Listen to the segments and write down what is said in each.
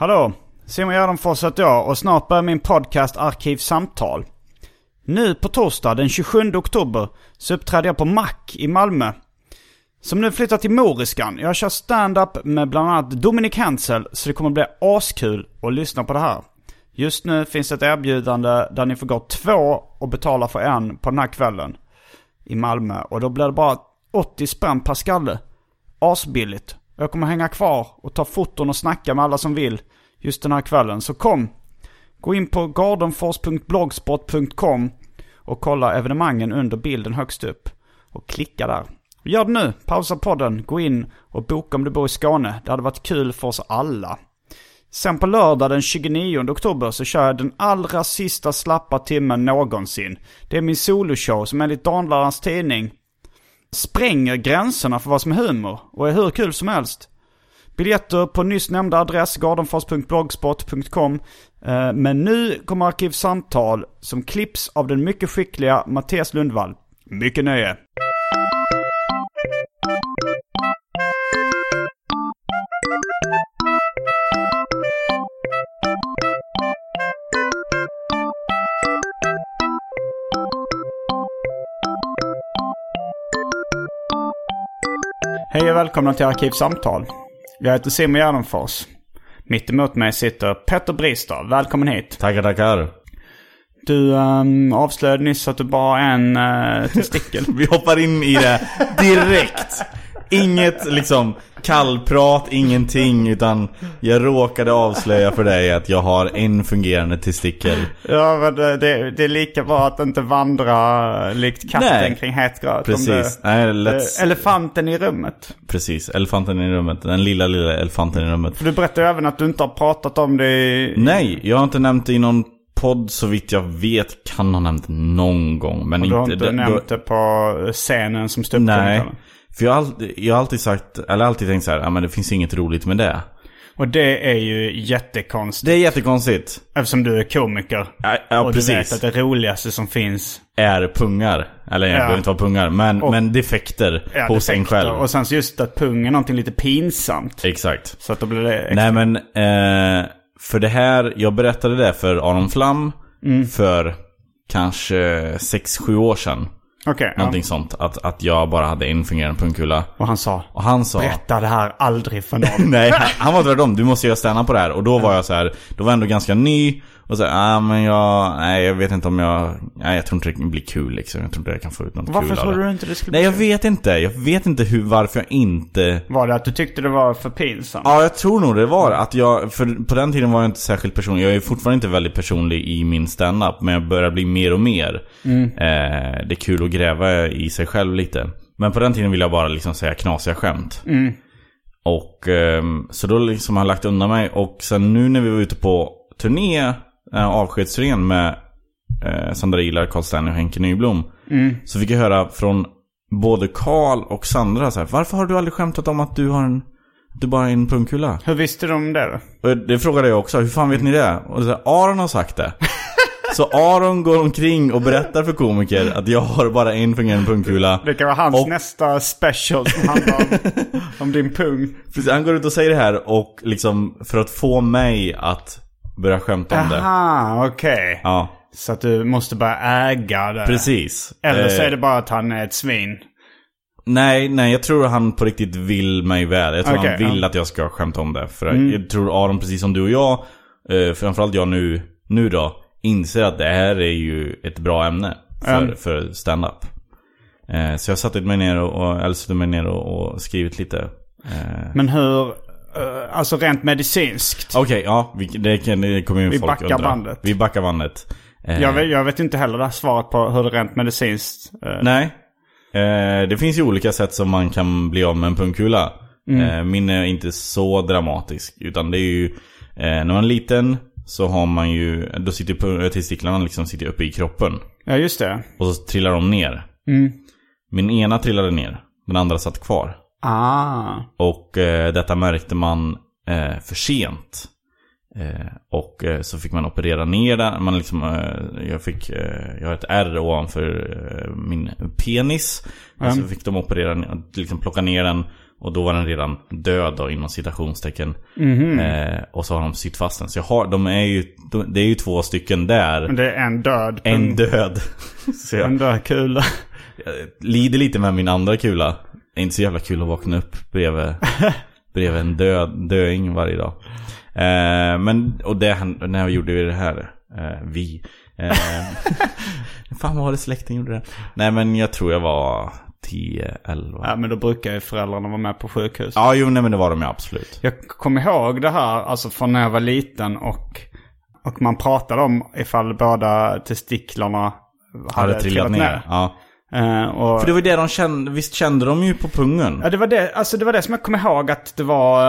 Hallå! Simon Gärdenfors heter jag och snart börjar min podcast Arkivsamtal. Nu på torsdag den 27 oktober så uppträder jag på Mac i Malmö. Som nu flyttar till Moriskan. Jag kör stand-up med bland annat Dominic Hensel så det kommer bli askul att lyssna på det här. Just nu finns ett erbjudande där ni får gå två och betala för en på den här kvällen. I Malmö. Och då blir det bara 80 spänn per skalle. Asbilligt. Jag kommer hänga kvar och ta foton och snacka med alla som vill just den här kvällen. Så kom! Gå in på gardenfors.blogspot.com och kolla evenemangen under bilden högst upp. Och klicka där. Gör det nu! Pausa podden, gå in och boka om du bor i Skåne. Det hade varit kul för oss alla. Sen på lördag den 29 oktober så kör jag den allra sista slappa timmen någonsin. Det är min soloshow som enligt Danlarans tidning spränger gränserna för vad som är humor och är hur kul som helst. Biljetter på nyss nämnda adress, gardenfors.blogspot.com. Eh, men nu kommer Arkivsamtal som klipps av den mycket skickliga Mattias Lundvall. Mycket nöje! Hej och välkomna till Arkivsamtal. Jag heter Simon Gärdenfors. Mitt emot mig sitter Petter Brister. Välkommen hit. Tackar, tackar. Du um, avslöjade nyss att du bara har en uh, testikel. Vi hoppar in i det direkt. Inget liksom kallprat, ingenting. Utan jag råkade avslöja för dig att jag har en fungerande testikel. ja, men det, det, det är lika bra att inte vandra likt katten Nej, kring het gröt. precis. Det, Nej, let's- eh, elefanten i rummet. Precis, elefanten i rummet. Den lilla, lilla elefanten i rummet. För du berättade ju även att du inte har pratat om det i... Nej, jag har inte nämnt det i någon podd så vitt jag vet. Kan ha nämnt någon gång. Men Och du har inte... inte nämnt det på scenen som ståuppkomiker? Nej. För jag har, alltid, jag har alltid sagt, eller alltid tänkt så här, ja men det finns inget roligt med det. Och det är ju jättekonstigt. Det är jättekonstigt. Eftersom du är komiker. Ja, ja och du vet precis. att det roligaste som finns Är pungar. Eller jag Ja. behöver inte vara pungar. Men, Och- men defekter är hos en defekter. själv. Och sen just att pung är någonting lite pinsamt. Exakt. Så att då blir det extra. Nej men, eh, för det här, jag berättade det för Aron Flam Mm. för kanske 6-7 år sedan. Ja. Någonting sånt. Att, att jag bara hade en fungerande pungkula. Och han sa. Och han sa... Berätta det här aldrig för någon. Nej, han- han var tvärtom. Du måste göra stanna på det här. Och då var jag så här, då var jag ändå ganska ny. Och så ah, men jag, nej jag vet inte om jag, nej jag tror inte det blir kul liksom. Jag tror inte jag kan få ut något Varför kul trodde du inte det skulle Nej bli jag kul? vet inte. Jag vet inte hur, varför jag inte... Var det att du tyckte det var för pinsamt? Ja, jag tror nog det var att jag, för på den tiden var jag inte särskilt personlig. Jag är fortfarande inte väldigt personlig i min standup, men jag börjar bli mer och mer. Eh, det är kul att gräva i sig själv lite. Men på den tiden ville jag bara liksom säga knasiga skämt. Och ehm, så då liksom har jag lagt undan mig. Och sen nu när vi var ute på turné, eh, avskedsturnén med eh, Sandra Ilar, Carl Stanley och Henke Nyblom. Så fick jag höra från både Carl och Sandra så här, Varför har du aldrig skämtat om att du har en, du bara har en pungkula? Hur visste om det då? Det frågade jag också, hur fan vet ni det? Och så här, Aron har sagt det. Så Aron går omkring och berättar för komiker att jag har bara en fungerande pungkula. Det kan vara hans Och- nästa special som handlar om, om din pung. Precis, han går ut och säger det här och liksom för att få mig att börja skämta om det. Aha, okej. Ja, Så att du måste börja äga det. precis. Eller så Eh, är det bara att han är ett svin. Nej, nej, jag tror han på riktigt vill mig väl. Jag tror Okej, han vill ja. att jag ska skämta om det. För jag tror Aron, precis som du och jag, eh, framförallt jag nu, nu då, inser att det här är ju ett bra ämne för, Mm. för stand-up. Eh, så jag satte mig ner och, och eller mig ner och, och skrivit lite. Eh, Men hur, alltså rent medicinskt. Okej, ja, vi, det, kan- det kommer ju Vi folk backar undra. bandet. Vi backar bandet. Eh, Jag, vet, jag vet inte heller det här svaret på hur det rent medicinskt... eh, Nej. Eh, det finns ju olika sätt som man kan bli av med en pungkula. Eh, min är inte så dramatisk. Utan det är ju, eh, när man är liten så har man ju, då sitter testiklarna liksom sitter uppe i kroppen. Ja, just det. Och så trillar de ner. Min ena trillade ner, den andra satt kvar. Ah. Och eh, detta märkte man eh, för sent. Eh, och eh, så fick man operera ner den. Man liksom, eh, jag, fick, eh, jag har ett ärr ovanför eh, min penis. Och så fick de operera, liksom plocka ner den. Och då var den redan död då, inom citationstecken. Eh, och så har de sytt fast den. Så jag har, de är ju, de, det är ju två stycken där. Men det är en död. En död. jag, En död kula. jag lider lite med min andra kula. Är inte så jävla kul att vakna upp bredvid, bredvid en död, döing varje dag. Eh, men, och det, när gjorde vi det här? Eh, vi. Eh, fan vad var det släkten gjorde det? Nej men jag tror jag var 10, 11. Ja, men då brukar ju föräldrarna vara med på sjukhus. Ja, jo nej men det var de ju absolut. Jag kommer ihåg det här, alltså från när jag var liten och, och man pratade om ifall båda testiklarna hade, Hade trillat ner. Ja. Eh, och, För det var det de kände, visst kände de ju på pungen? Ja, det var det, alltså det var det som jag kom ihåg att det var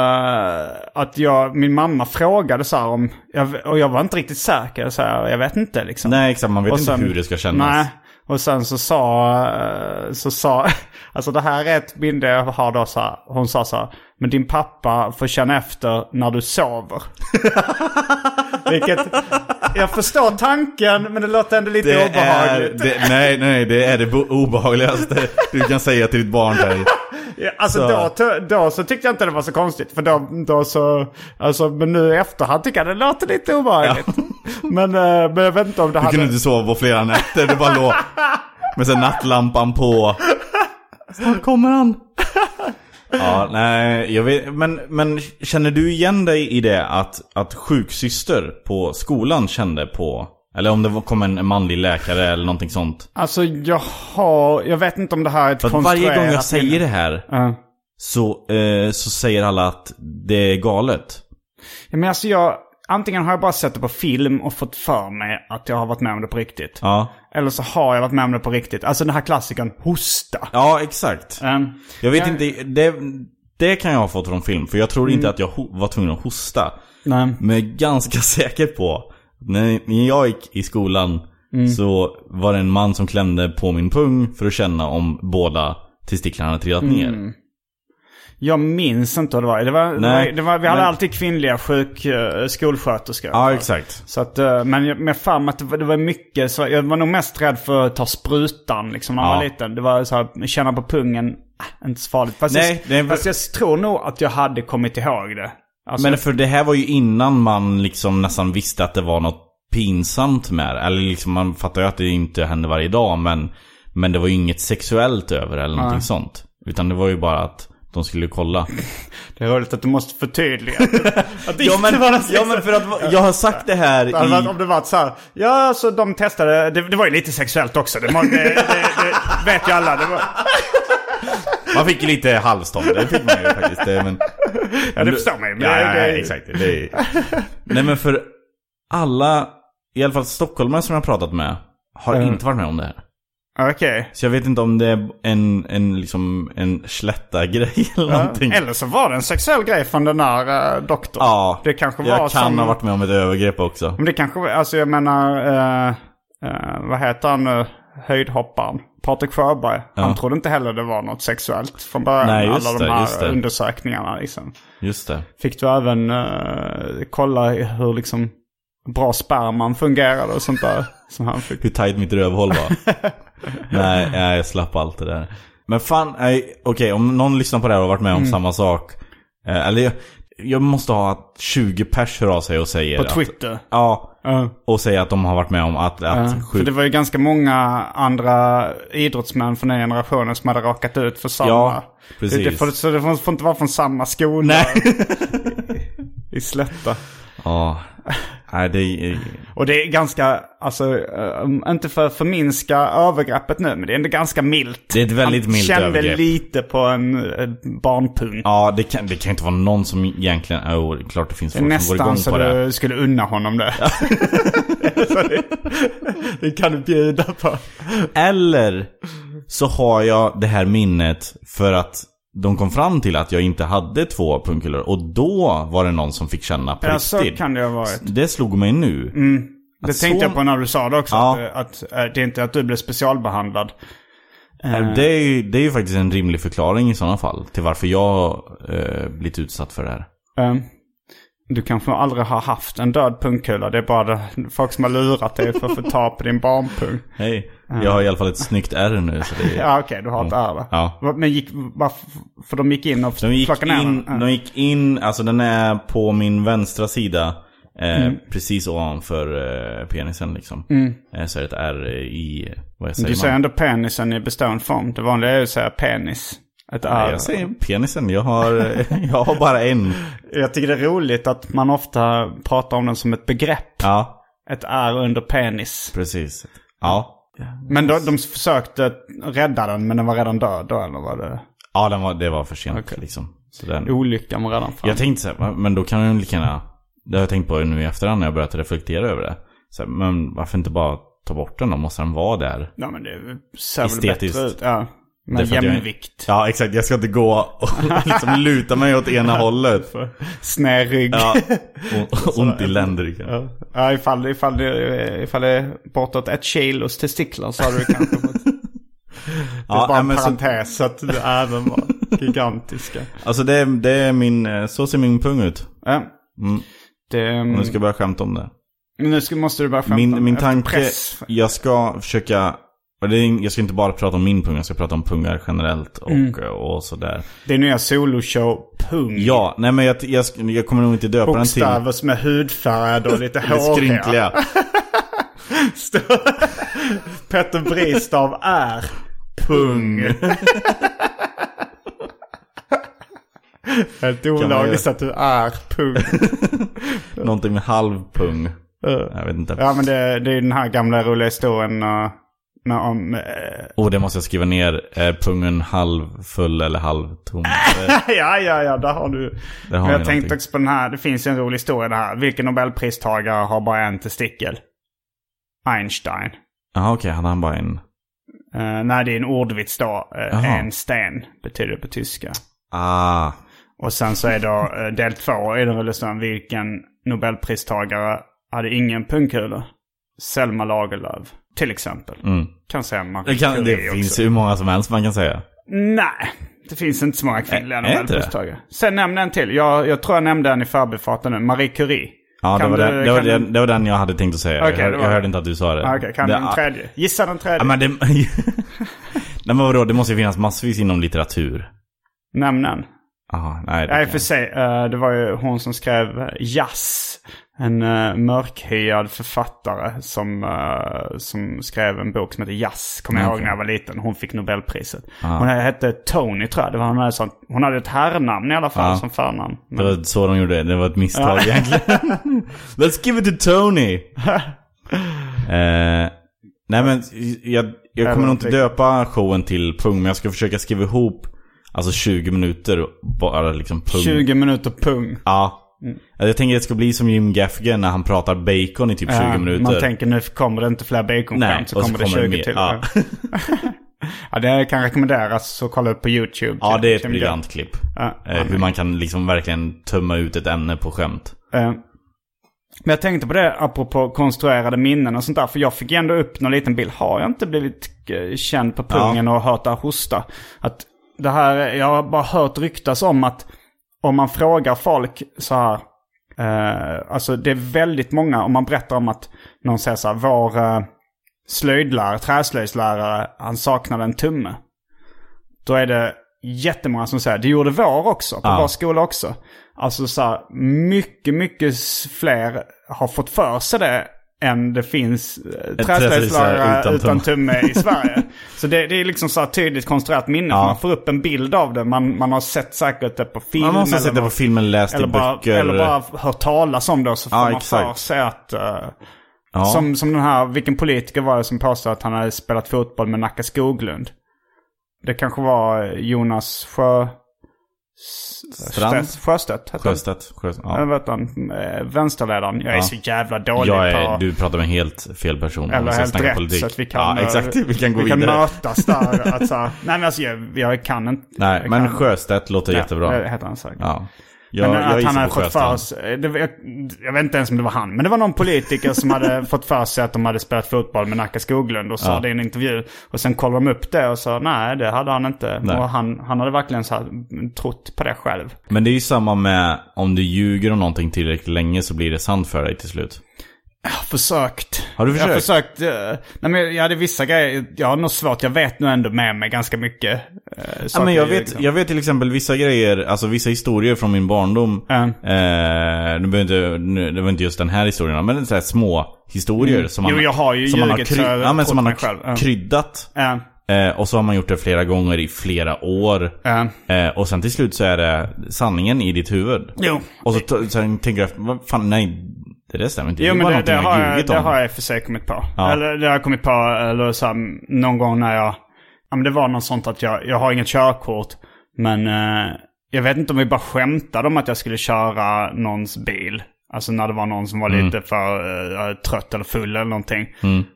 eh, att jag, min mamma frågade så här om, jag, och jag var inte riktigt säker så här, jag vet inte liksom. Nej exakt, man vet Och inte sen- hur det ska kännas. Nej, och sen så sa, så sa, alltså det här är ett minne jag har då så här, hon sa så här, men din pappa får känna efter när du sover. Vilket, jag förstår tanken men det låter ändå lite Det är, obehagligt. det, nej, nej, det är det obehagligaste du kan säga till ditt barn där. Ja, Alltså Så- då, då så tyckte jag inte det var så konstigt. För då, då så, alltså men nu i efterhand tycker jag det låter lite obehagligt. Men, eh, men jag vet inte om det Du hade... kunde inte sova på flera nätter, du bara låg med sen nattlampan på. Snart kommer han. Ja, nej, jag vet, men, men känner du igen dig i det att, att sjuksyster på skolan kände på, eller om det kom en manlig läkare eller någonting sånt. Alltså jag har, jag vet inte om det här är ett För varje gång jag säger det här Ja. så, eh, så säger alla att det är galet. Ja, men alltså jag, antingen har jag bara sett det på film och fått för mig att jag har varit med om det på riktigt. Ja, Eller så har jag varit med om det på riktigt. Alltså den här klassikern, hosta. ja exakt. Um, Jag vet jag- inte, det, det kan jag ha fått från film. För jag tror inte att jag var tvungen att hosta. nej. Men jag är ganska säker på, när jag gick i skolan så var det en man som klämde på min pung för att känna om båda testiklarna hade trillat ner. Jag minns inte vad det var. Det var, det Nej, det var vi hade men- alltid kvinnliga sjuk, uh, skolsköterskor. Ja, exakt. Så att, eh, men jag- med fan att det var, det var mycket så, jag var nog mest rädd för att ta sprutan liksom när jag Ja. var liten. Det var så här, känna på pungen, äh, inte så farligt. Fast, Nej, det jag, fast jag tror nog att jag hade kommit ihåg det. Alltså, Men för det här var ju innan man liksom nästan visste att det var något pinsamt med det. Eller liksom man fattar ju att det inte hände varje dag men, men det var ju inget sexuellt över eller någonting sånt. Utan det var ju bara att de skulle kolla. Det är roligt att du måste förtydliga. att det ja, inte men, var någon ja men för att jag har sagt det här i... om det varit så här, ja så de testade, det, det var ju lite sexuellt också. Det, det, det, vet ju alla. Det var, Man fick lite halvstånd, det fick man ju faktiskt. Det, men, ja det förstår man Ja, ja, ja, exakt. Det. Nej men för alla, i alla fall stockholmare som jag har pratat med, har Mm. inte varit med om det här. Okej. Så jag vet inte om det är en, en, liksom, en slätta-grej eller någonting. Eller så var det en sexuell grej från den där uh, doktorn. Ja, Det kanske jag var kan som- ha varit med om ett övergrepp också. Men det kanske alltså jag menar, eh, eh, vad heter han nu, höjdhopparen? Patrik Sjöberg. Han trodde inte heller det var något sexuellt från början. Nej, alla det, de här undersökningarna liksom. Just det. Fick du även eh, kolla hur liksom bra sperman fungerade och sånt där? Som han fick. Hur tight mitt rövhål var. nej, jag slapp allt det där. Men fan, okej, om någon lyssnar på det här och varit med om Mm. samma sak. Eh, eller jag, måste ha att 20 pers hör av sig och säger På att, Twitter. Ja. Ja. Och säger att de har varit med om att, att Ja, för det var ju ganska många andra idrottsmän från den generationen som hade rakat ut för samma. Ja, precis. Det, det får, så det får, får inte vara från samma skola Nej. i Slätta. Ja. Nej, det är... Och det är ganska, alltså, eh, inte för att förminska övergreppet nu, men det är ändå ganska milt. Det är ett väldigt Han milt kände övergrepp. lite på en eh, barnpung. Ja, det kan, det kan inte vara någon som egentligen... Det är klart det finns folk som går igång nästan så på det. du skulle unna honom det. så det. Det kan du bjuda på. Eller så har jag det här minnet för att de kom fram till att jag inte hade två pungkulor. Och då var det någon som fick känna på Ja, riktigt. kan det ha varit. Det slog mig nu. Det Att tänkte så- jag på när du sa det också. Ja. Att, att, eh, det är inte att du blev specialbehandlad. Eh, Det, är ju, det är ju faktiskt en rimlig förklaring i sådana fall. Till varför jag eh, blivit utsatt för det här. Eh, Du kanske aldrig har haft en död pungkula. Det är bara det, folk som har lurat dig för att få ta på din barnpung. Hej. Jag har i alla fall ett snyggt R nu. Så det är... Ja okej, du har ett ärr Ja. Va- Men gick, för de gick in och De gick, in, den? de gick in, alltså den är på min vänstra sida. Eh, Mm. Precis ovanför eh, penisen liksom. Eh, så är det ett R i, vad säger Du man? säger ändå penisen i bestående form. Det vanliga är att säga penis. Ett Nej, ärr. jag säger penisen, jag har, jag har bara en. Jag tycker det är roligt att man ofta pratar om den som ett begrepp. Ja, Ett ärr under penis. precis. Ja. Men de, de försökte rädda den men den var redan död då eller var det? Ja, den var, det var för sent Okej. liksom. Så den, Olyckan var redan framme. jag tänkte så här, men då kan den lika gärna, det har jag tänkt på nu i efterhand när jag börjat reflektera över det. Så här, men varför inte bara ta bort den då? Måste den vara där? Ja men det ser väl bättre ut. Ja. Med att jag- jämvikt. Ja, exakt. Jag ska inte gå och liksom luta mig åt ena hållet. Sned rygg. Ja, och, ont i ländryggen. Ja, ja ifall, ifall, ifall det är bortåt ett kilos testiklar så har du kanske fått... Det är Ja, bara en parentes så att det även var gigantiska. alltså det, är- det är min, så ser min pung ut. Ja. Mm. Det, nu ska jag börja skämta om det. nu ska, måste du börja skämta. Min, min tanke, press. jag ska försöka, och det är, jag ska inte bara prata om min pung, jag ska prata om pungar generellt och, Mm. och sådär. Det är nya soloshow Pung. Ja, nej men jag, jag, jag kommer nog inte döpa den till... Bokstäver som är hudfärgade och lite håriga. skrynkliga. Petter Bristav är pung. Helt olagligt att du är pung. Någonting med halv pung. Jag vet inte. Ja men det, det är den här gamla roliga historien uh, med, om... eh, Och det måste jag skriva ner. Är pungen halv full eller halv tom? Eh, ja, ja, ja, där har du. Där Men har jag tänkte någonting. också på den här, det finns en rolig historia det här. Vilken nobelpristagare har bara en testikel? Einstein. Jaha okej, hade han bara en? Uh, nej, det är en ordvits då. Jaha. en sten betyder det på tyska. Ah, Och sen så är då eh, del två väl så här, vilken nobelpristagare hade ingen pungkula? Selma Lagerlöf, till exempel. mm. Kan säga Marie Det, kan, det också. finns hur många som helst man kan säga. Nej, det finns inte så många kvinnliga nobelpristagare. Sen nämn en till. Jag, jag tror jag nämnde en i förbifarten nu. Marie Curie. Ja, det var, du- den, det, var du- den, det var den jag hade tänkt att säga. Okej, jag, hör, det var jag hörde inte att du sa det. Ah, Okej, kan det, den tredje? Gissa den tredje. Ja, men det... Nej men vadå, det måste ju finnas massvis inom litteratur. Nämn en. Aha, nej, kan- för sig. eh, det var ju hon som skrev eh, Jazz. En uh, mörkhyad författare som, eh, som skrev en bok som heter Jazz. Kommer jag ihåg när jag var liten. Hon fick Nobelpriset. Ah. Hon hette Tony tror jag. Det var hon, hade sånt, hon hade ett herrnamn i alla fall Ja. som förnamn. Det var så de gjorde det. Det var ett misstag egentligen. Let's give it to Tony! eh, nej men jag, jag kommer nog inte döpa showen till pung. Men jag ska försöka skriva ihop alltså 20 minuter bara liksom pung. 20 minuter pung. Ja. Jag tänker att det ska bli som Jim Gaffigan när han pratar bacon i typ 20 Ja, minuter. Man tänker nu kommer det inte fler Nej, baconskämt så så kommer det kommer 20 det till. Ja. Ja. det kan rekommenderas så kolla upp på YouTube. ja, det är ett briljant klipp. Ja, Eh, hur man kan liksom verkligen tömma ut ett ämne på skämt. Eh, Men jag tänkte på det apropå konstruerade minnen och sånt där. För jag fick ändå upp någon liten bild. Har jag inte blivit eh, känd på pungen och hört det här hosta? Att det här, jag har bara hört ryktas om att om man frågar folk så här. Eh, alltså det är väldigt många, om man berättar om att någon säger så här. Vår eh, slöjdlärare, träslöjdslärare, han saknade en tumme. Då är det jättemånga som säger det gjorde vår också, på Ja. vår skola också. Alltså så här, mycket, mycket fler har fått för sig det än det finns eh, träslöjdslärare utan utan, tumme. i Sverige. så det, det är liksom så här tydligt konstruerat minne. Ja. Man får upp en bild av det. Man, man har sett säkert det på film. Man måste ha eller sett det på något. film eller läst eller i bara, böcker. eller bara hört talas om det så får Ja, man exakt. för sig att... eh, Ja. som, som den här, vilken politiker var det som påstod att han hade spelat fotboll med Nacka Skoglund? Det kanske var Jonas Sjö... Strand? Sjöstedt- Sjöstedt hette. Sjöstedt. Ja. vet han, eh, vänsterledaren. Jag är Ja. så jävla dålig Jag på... är, du pratar med helt fel person. Eller vi helt rätt politik. så att vi kan, Ja, eh, exakt. Vi kan gå vi vidare. kan mötas där. att, så, nej men alltså jag, jag kan inte... Nej, jag men kan, Sjöstedt låter jättebra. Det heter han säkert. Ja. Jag, men jag att han hade fått för sig, det, jag, jag vet inte ens om det var han, men det var någon politiker som hade fått för sig att de hade spelat fotboll med Nacka Skoglund och sa Ja. det i en intervju. Och sen kollade de upp det och sa nej, det hade han inte. Nej. Och han, han hade verkligen så här, trott på det själv. Men det är ju samma med om du ljuger om någonting tillräckligt länge så blir det sant för dig till slut. Jag har försökt. Har du Jag har försökt? försökt. eh, nej men jag hade vissa grejer, jag har nog svårt, jag vet nog ändå med mig ganska mycket. eh, Ja, men jag, vet, om. jag vet till exempel vissa grejer, alltså vissa historier från min barndom. Nu inte, nu, det var inte just den här historien, men så här små historier som man, Mm. Jo, jag har ju som man har, så har ja, men som man har kryddat. Ja, Eh, och så har man gjort det flera gånger i flera år. ja. Eh, och sen till slut så är det sanningen i ditt huvud. Jo. Och så sen tänker jag, fan, nej, det där stämmer inte. Jo men det, det, har jag, det har jag sig kommit på. Ja. Eller det har jag kommit på, eller så här, någon gång när jag... Ja men det var något sånt att jag, jag har inget körkort. Men eh, jag vet inte om vi bara skämtade om att jag skulle köra någons bil. Alltså när det var någon som var Mm. lite för eh, trött eller full eller någonting.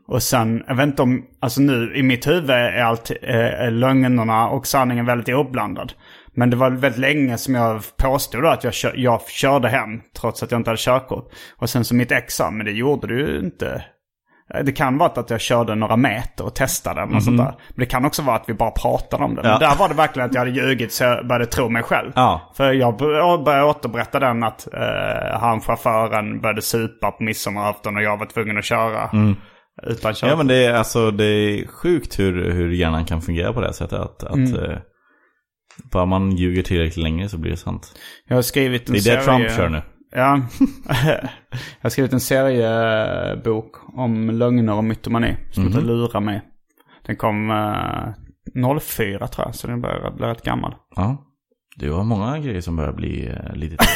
Och sen, jag vet inte om, alltså nu i mitt huvud är allt eh, lögnerna och sanningen väldigt oblandad. Men det var väldigt länge som jag påstod att jag, kör, jag körde hem trots att jag inte hade körkort. Och sen så mitt ex sa, men det gjorde du ju inte. Eh, Det kan vara att jag körde några meter och testade eller något sånt där. Men det kan också vara att vi bara pratade om det. Men Ja. där var det verkligen att jag hade ljugit så jag började tro mig själv. Ja. För jag bör- började återberätta den att uh, han chauffören började supa på midsommarafton och jag var tvungen att köra. Utan körkort. Ja men det är alltså, det är sjukt hur, hur hjärnan kan fungera på det sättet. Att, att Mm. Eh, bara man ljuger tillräckligt länge så blir det sant. Jag har skrivit en Det är serie... det Trump kör nu. Ja. jag har skrivit en seriebok om lögner och mytomani. Som heter Lura mig. Den kom uh, 04 tror jag, så den börjar bli rätt gammal. Ja. Du har många grejer som börjar bli uh, lite till.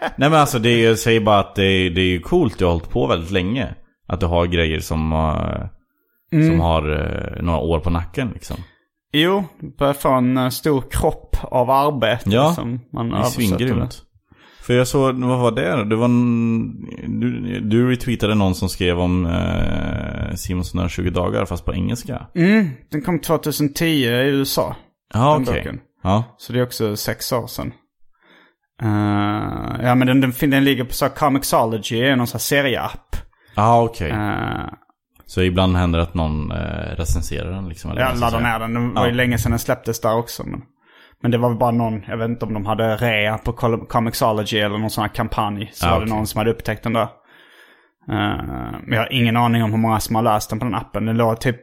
Nej men alltså det är, jag säger bara att det är, det är ju coolt, du har hållit på väldigt länge. Att du har grejer som, eh, Mm. som har eh, några år på nacken liksom. Jo, börjar få en eh, stor kropp av arbete. Ja, som man Det är svingrymt. För jag såg, vad var det? Det var en, du, du retweetade någon som skrev om eh, Simons 120 dagar fast på engelska. Mm, den kom 2010 i USA. Ja okej. boken. Ja. Så det är också sex år sedan. Eh, ja men den, den, den ligger på så Comixology, någon sån här serieapp. Ja okej. Uh, Så ibland händer det att någon eh, recenserar den liksom? Eller jag laddar ner den. Det var ju Ja. länge sedan den släpptes där också. Men, men det var väl bara någon, jag vet inte om de hade rea på Comixology eller någon sån här kampanj. Så Ja, var det okej. någon som hade upptäckt den där. Men jag har ingen aning om hur många som har läst den på den appen. Den låg typ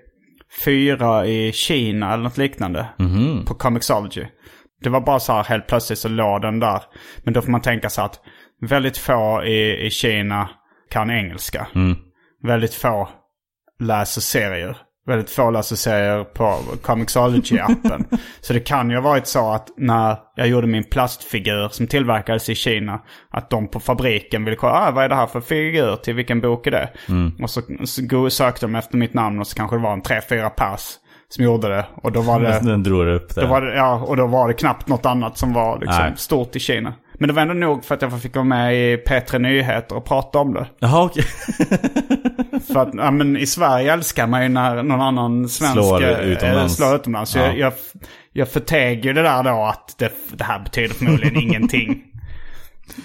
fyra i Kina eller något liknande. Mhm. På Comixology. Det var bara så här helt plötsligt så låg den där. Men då får man tänka sig att väldigt få i, i Kina kan engelska. Mm. Väldigt få läser serier. Väldigt få läser serier på Comixology-appen. så det kan ju ha varit så att när jag gjorde min plastfigur som tillverkades i Kina. Att de på fabriken ville kolla, ah, vad är det här för figur? Till vilken bok är det? Och så, sökte de efter mitt namn och så kanske det var en tre, fyra pers som gjorde det. Och då var det... Den drog upp det. Då var det, ja, och då var det knappt något annat som var liksom, Nej. stort i Kina. Men det var ändå nog för att jag fick vara med i P3 Nyheter och prata om det. Jaha okej. För att ja, men i Sverige älskar man ju när någon annan svensk Slår eh, utomlands. slår utomlands. Så Ja. jag, jag, jag förteg ju det där då att det, det här betyder förmodligen ingenting.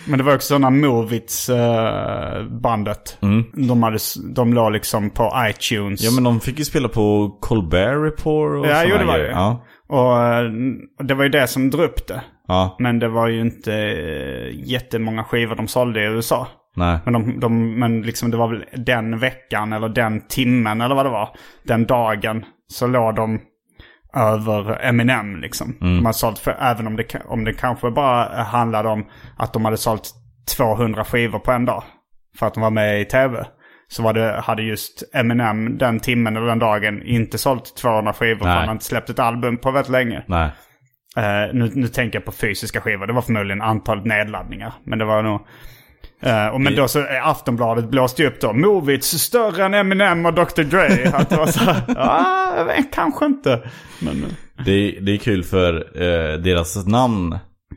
Men det var också när Movits eh, bandet. De, hade, de låg liksom på iTunes. Ja men de fick ju spela på Colbert Report och Ja, jo, det var det. Ja. Och eh, det var ju det som drog upp det. ja. Men det var ju inte jättemånga skivor de sålde i USA. Nej. Men, de, de, men liksom det var väl den veckan eller den timmen eller vad det var. Den dagen så låg de över Eminem liksom. De har sålt för, även om det, om det kanske bara handlade om att de hade sålt 200 skivor på en dag. För att de var med i tv. Så det, hade just Eminem den timmen eller den dagen inte sålt 200 skivor. För Nej. han hade inte släppt ett album på väldigt länge. Nej. Eh, nu, nu tänker jag på fysiska skivor. Det var förmodligen antalet nedladdningar. Men det var nog... eh, och men då så Aftonbladet blåste ju upp då. Movits större än Eminem och Dr Dre. Att det var så här, ah, vet, kanske inte. Men, eh, Det, det är kul för eh, deras namn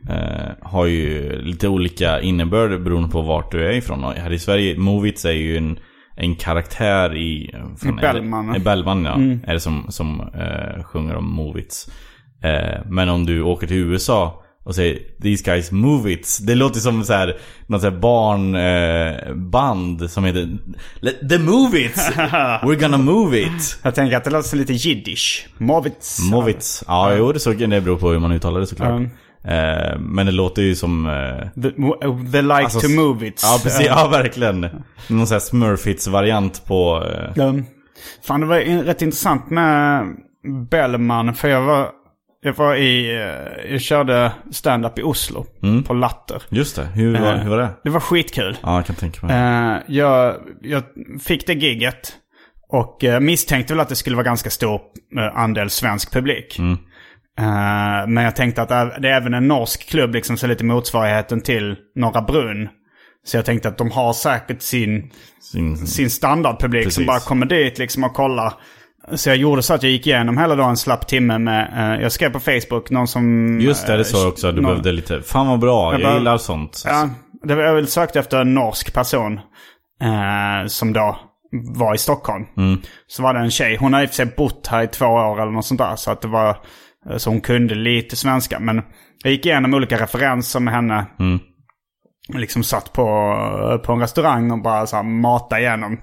eh, har ju lite olika innebörd beroende på vart du är ifrån. Och här i Sverige, Movits är ju en, en karaktär i... I Bellman. Är det, i Bellman ja. Är det som, som eh, sjunger om Movits. Eh, men om du åker till USA och säger These guys move it. Det låter som så här, något så här barnband eh, som heter "Let- The Move It! We're gonna move it! jag tänker att det låter så lite jiddisch. Movits. Movits. Ja, jo det, så, det beror på hur man uttalar det såklart. Eh, men det låter ju som... Eh, The, the like Alltså, to move it. ja, precis. Ja, verkligen. Någon sån här Smurfits-variant på... Eh, Um, fan, det var rätt intressant med Bellman. För jag var, jag var i, eh, jag körde stand-up i Oslo. På Latter. just det. Hur, var, hur var det? Det var skitkul. Ja, jag kan tänka mig. Eh, jag, jag fick det gigget och eh, misstänkte väl att det skulle vara ganska stor eh, andel svensk publik. Eh, men jag tänkte att det det är även en norsk klubb, liksom så lite motsvarigheten till Norra Brunn. Så jag tänkte att de har säkert sin, Sin, sin standardpublik Precis. som bara kommer dit liksom och kollar. Så jag gjorde så att jag gick igenom hela dagen en slapp timme med, eh, jag skrev på Facebook, någon som... just det, det sa eh, jag också. Du någon- behövde lite... Fan vad bra, jag, bara- gillar sånt. Ja, det var, jag väl sökte efter en norsk person eh, som då var i Stockholm. Så var det en tjej, hon har i och för sig bott här i två år eller något sånt där. Så att det var, eh, så hon kunde lite svenska. Men jag gick igenom olika referenser med henne. Liksom satt på, på en restaurang och bara så här mata igenom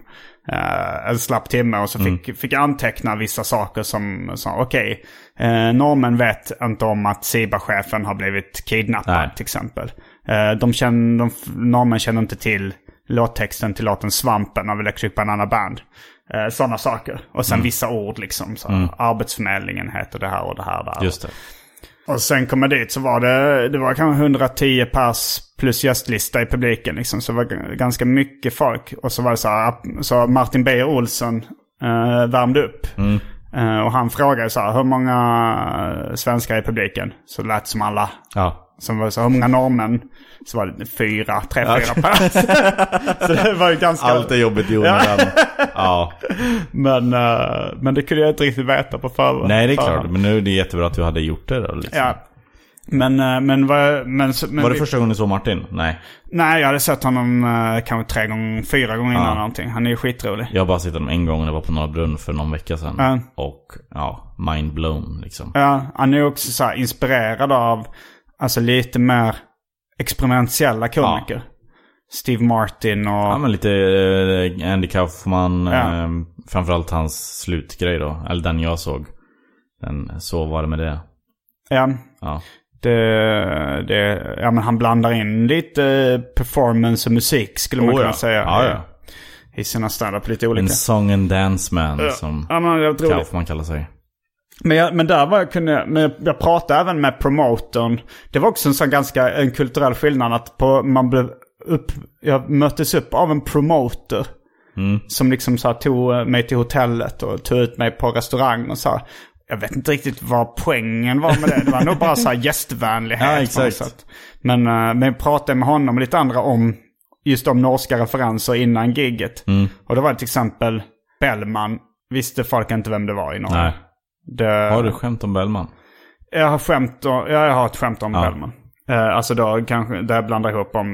eh, en slapp timme. Och så fick, fick jag anteckna vissa saker som sa okej, eh, normen vet inte om att Siba-chefen har blivit kidnappad Nej. till exempel. Eh, de känner, de, normen känner inte till låttexten till låten Svampen av Electric Banana Band. Eh, Sådana saker. Och sen vissa ord liksom. Så, Arbetsförmedlingen heter det här och det här. Där. Just det. Och sen kom jag dit så var det, det var kanske 110 pers plus gästlista i publiken liksom. Så det var ganska mycket folk. Och så var det så här, så Martin Beijer Olsson eh, värmde upp. Eh, och han frågade så här, hur många svenskar i publiken? Så det lät som alla. Ja. Som var så, hur många norrmän? Så var det fyra, tre, fyra pers. så det var ju ganska... Allt är jobbigt i onödan. ja. Men, eh, men det kunde jag inte riktigt veta på förhand. Nej, det är klart. Men nu är det jättebra att du hade gjort det då. Liksom. Ja. Men, eh, men, vad- men, men Var det vi- första gången du såg Martin? Nej. Nej, jag hade sett honom uh, kanske tre gånger, fyra gånger innan Ja. någonting. Han är ju skitrolig. Jag har bara sett honom en gång när jag var på Norra Brunn för någon vecka sedan. Ja. Och ja, mind blown liksom. Ja, han är också så inspirerad av, alltså lite mer experimentella komiker. Steve Martin och... Ja men lite eh, Andy Kaufman. Ja. Eh, framförallt hans slutgrej då. Eller den jag såg. Den, så var det med det. ja. Ja. Det, det, ja, men han blandar in lite eh, performance och musik skulle man Oh, kunna ja. säga. Ja, ja. I sina standup lite olika. En song and dance man som Ja, men. Kaufman kallar sig. Men, jag, men där var jag kunde, men jag pratade även med promotorn. Det var också en sån ganska en kulturell skillnad att på, man blev upp, jag möttes upp av en promoter. Som liksom så här, tog mig till hotellet och tog ut mig på restaurang och så här. Jag vet inte riktigt vad poängen var med det. Det var nog bara så här gästvänlighet. Ja, exakt. Men, eh, men jag pratade med honom och lite andra om just de norska referenser innan gigget. Och då var det till exempel Bellman. Visste folk inte vem det var i Norge. Nej. Det, Har du skämt om Bellman? jag har skämt om, ja, jag har ett skämt om Ja. Bellman. Eh, alltså då kanske, där jag blandar ihop om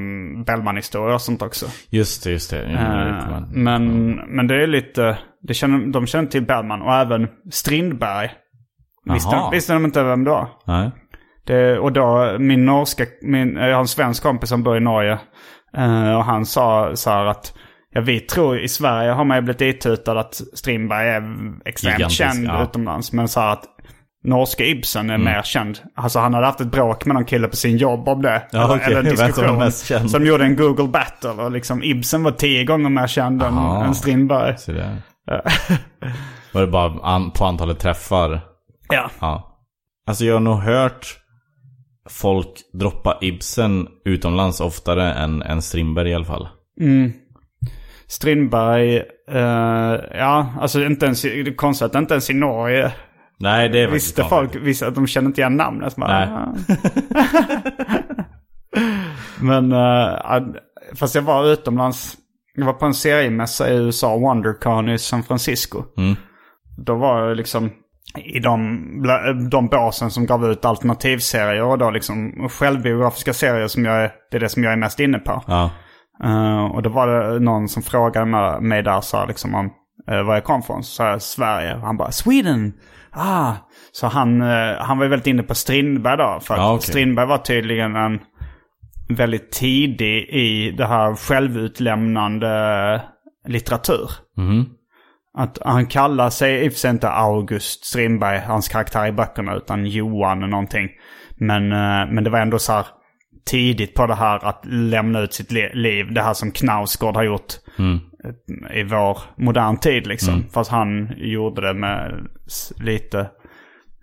Bellman-historier och sånt också. Just det, just det. Det en- men, men det är lite, det känner, de känner till Bellman och även Strindberg. Visste, Jaha. visste de inte vem det var? Nej. Det, och då, min norska, min, jag har en svensk kompis som bor i Norge. eh, och han sa så här att, ja vi tror i Sverige har man ju blivit itutad att Strindberg är extremt Gigantisk, känd ja. utomlands. Men så här att norska Ibsen är mer känd. Alltså han hade haft ett bråk med någon kille på sin jobb om det. Ja, okej. en Vem som var diskussion. de gjorde en Google battle och liksom Ibsen var tio gånger mer känd än, Aha. än Strindberg. Så det. Var det bara an, på antalet träffar? Ja. Ja. Alltså jag har nog hört folk droppa Ibsen utomlands oftare än, än Strindberg i alla fall. Strindberg, eh, ja, alltså inte ens, det är konstigt att inte ens i Norge Nej, det är visste folk, visste att de kände inte igen namnet. Bara, Nej. Men, eh, fast jag var utomlands, jag var på en seriemässa i USA, WonderCon i San Francisco. Mm. Då var jag liksom i de, de båsen som gav ut alternativserier och då liksom självbiografiska serier som jag är, det är det som jag är mest inne på. Ja. Eh, och då var det någon som frågade mig- där så här, liksom om uh, var jag kom från. Så sa jag Sverige. Och han bara Sweden! Ah! Så han, eh, han var ju väldigt inne på Strindberg då. För Ja, okej. Strindberg var tydligen en väldigt tidig i det här självutlämnande litteratur. Mhm. Att han kallar sig i och för sig inte August Strindberg, hans karaktär i böckerna, utan Johan eller någonting. Men, eh, men det var ändå så här tidigt på det här att lämna ut sitt li- liv. Det här som Knausgård har gjort eh, i vår modern tid liksom. Fast han gjorde det med lite,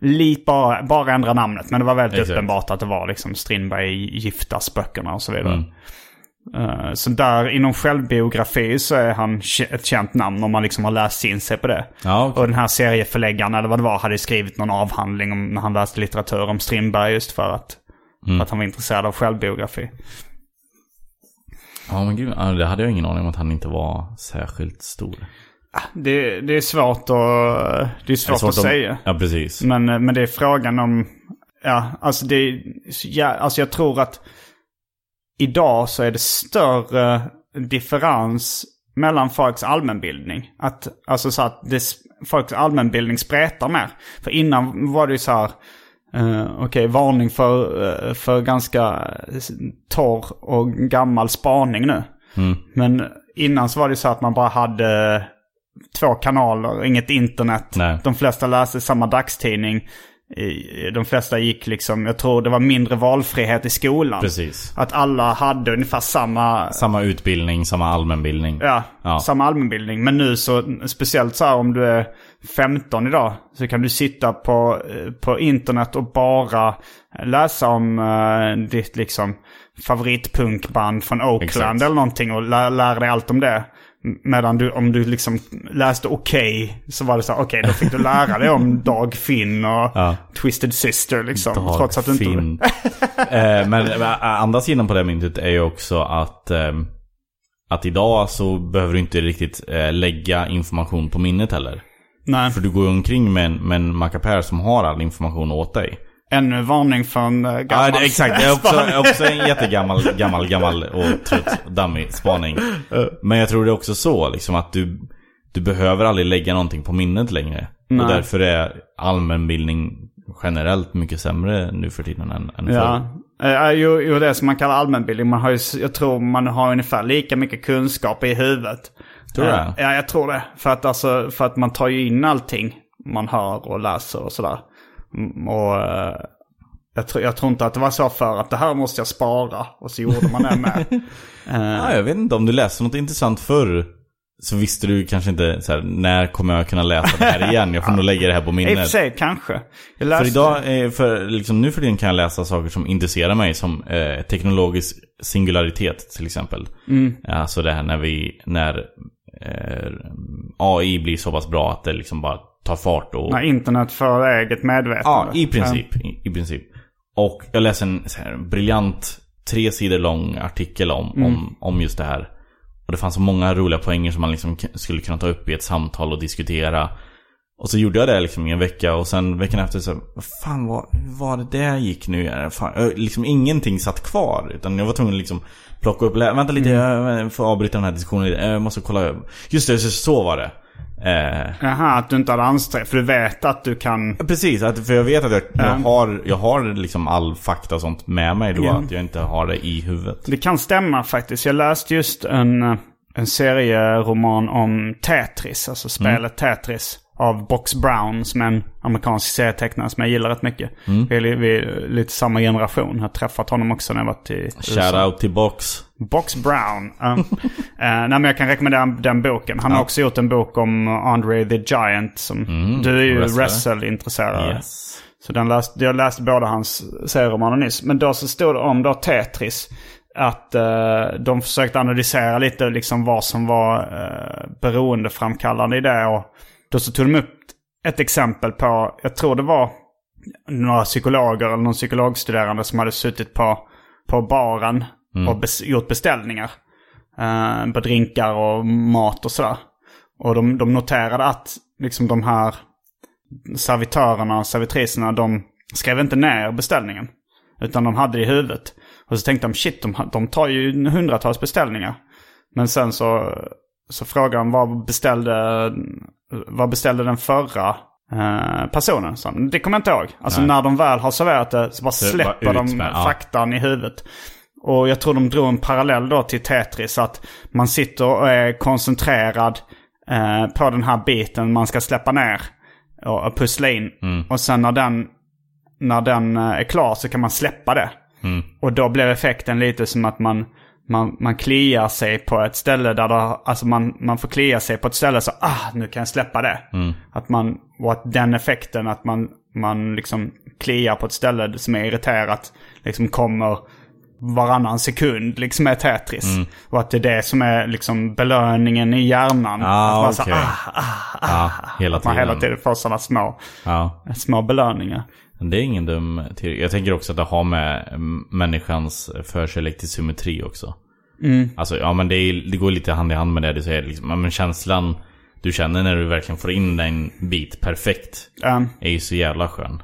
lite bara, bara ändra namnet. Men det var väldigt Exakt. uppenbart att det var liksom Strindberg i Giftas-böckerna och så vidare. Eh, Så där inom självbiografi så är han ett känt namn om man liksom har läst in sig på det. Ja, okej. Och den här serieförläggaren eller vad det var hade skrivit någon avhandling om när han läste litteratur om Strindberg just för att, Mm. för att han var intresserad av självbiografi. Ja men gud, det hade jag ingen aning om att han inte var särskilt stor. Det, det är svårt att, det är svårt, Det är att säga. Ja, precis. Men, eh, men det är frågan om... Ja, alltså det. Ja, alltså jag tror att idag så är det större differens mellan folks allmänbildning. Att, alltså så att det, folks allmänbildning spretar mer. För innan var det ju så här... eh, Okej, varning för, eh, för ganska torr och gammal spaning nu. Men innan så var det så att man bara hade två kanaler, inget internet. Nej. De flesta läste samma dagstidning. De flesta gick liksom, jag tror det var mindre valfrihet i skolan. Precis. Att alla hade ungefär samma, Samma utbildning, samma allmänbildning. ja, Ja. samma allmänbildning. Men nu så, speciellt så här om du är 15 idag, så kan du sitta på, eh, på internet och bara läsa om uh, ditt liksom favoritpunkband från Oakland Exakt. eller någonting och lä- lära dig allt om det. Medan du, om du liksom läste Okej, så var det så här, okej, då fick du lära dig om Dag Finn och Ja. Twisted Sister liksom. Dag trots att du inte... Finn. eh, men eh, andra sidan på det myntet är ju också att ehm, att idag så behöver du inte riktigt eh, lägga information på minnet heller. Nej, För du går omkring med en, med en mackapär som har all information åt dig. Ännu en varning uh, gammal Ja, det, exakt. Det är också, också en jättegammal, gammal, gammal och trött dummy spaning. Men jag tror det är också så liksom att du, du behöver aldrig lägga någonting på minnet längre. Nej. Och därför är allmänbildning generellt mycket sämre nu för tiden än, än förr. Ja, Eh, jo, jo, det som man kallar allmänbildning. Man har ju, jag tror man har ungefär lika mycket kunskap i huvudet. Tror du Eh, det? Ja, jag tror det. För att, alltså, för att man tar ju in allting man hör och läser och sådär. Mm, Och eh, jag, tror, jag tror inte att det var så för att det här måste jag spara. Och så gjorde man det med. Eh, Ja, jag vet inte, om du läste något intressant förr så visste du kanske inte så här, när kommer jag kunna läsa det här igen? Jag får nog lägga det här på I och för minnet. sig, kanske. Jag För läste, idag, eh, för liksom nu för tiden kan jag läsa saker som intresserar mig som eh, teknologisk singularitet till exempel. Mm. Alltså det här när vi, när eh, AI blir så pass bra att det liksom bara tar fart och... När internet får eget medvetande. Ja, i princip. I, i princip. Och jag läste en här, briljant, tre sidor lång artikel om, Mm. om, om just det här. Och det fanns så många roliga poänger som man liksom skulle kunna ta upp i ett samtal och diskutera. Och så gjorde jag det liksom i en vecka och sen veckan efter så, vad fan hur var det där gick nu? Fan, liksom ingenting satt kvar. Utan jag var tvungen att liksom plocka upp, vänta lite, jag får avbryta den här diskussionen. Jag måste kolla. Just det, så var det. Eh, Jaha, att du inte hade ansträngt För du vet att du kan... Precis, att, för jag vet att jag, jag Ja. har, jag har liksom all fakta och sånt med mig då. Ja. Att jag inte har det i huvudet. Det kan stämma faktiskt. Jag läste just en, eh, en serieroman om Tetris, alltså spelet Tetris. Av Box Brown som är en amerikansk serietecknare som jag gillar rätt mycket. Vi, är, vi är lite samma generation. Jag har träffat honom också när jag varit i Shoutout till Box. Box Brown. Uh, uh, nej, men jag kan rekommendera den boken. Han har också gjort en bok om Andre the Giant. Som, du är ju wrestle-intresserad. Yes. Så den läste, jag läste båda hans serieromaner nyss. Men då så stod det om då Tetris. Att eh, de försökte analysera lite liksom vad som var eh, beroendeframkallande i det. Och då så tog de upp ett exempel på, jag tror det var några psykologer eller någon psykologstuderande som hade suttit på, på baren och bes, gjort beställningar. Eh, på drinkar och mat och sådär. Och de, de noterade att liksom de här servitörerna och servitriserna, de skrev inte ner beställningen. Utan de hade det i huvudet. Och så tänkte de, shit, de, de tar ju hundratals beställningar. Men sen så, så frågade de vad beställde, vad beställde den förra eh, personen? Så, det kommer jag inte ihåg. Alltså Nej. när de väl har serverat det så bara Så släpper bara de med, ja. faktan i huvudet. Och jag tror de drog en parallell då till Tetris. Att man sitter och är koncentrerad eh, på den här biten man ska släppa ner. Och, och pussla in. Och sen när den, när den eh, är klar så kan man släppa det. Och då blev effekten lite som att man, man, man kliar sig på ett ställe där det, alltså man, man får klia sig på ett ställe så ah, nu kan jag släppa det. Att man, och att den effekten att man, man liksom kliar på ett ställe som är irriterat liksom kommer varannan sekund liksom är Tetris. Och att det är det som är liksom belöningen i hjärnan. Ah, att man, så, okej. ah, Ja, hela att man tiden. hela tiden får sådana små, små belöningar. Det är ingen dum teori. Jag tänker också att det har med mm, människans förkärlek till symmetri också. Alltså, ja men det, är, det går lite hand i hand med det du säger. Liksom. Ja, men känslan du känner när du verkligen får in den bit perfekt. Um, Är ju så jävla skön.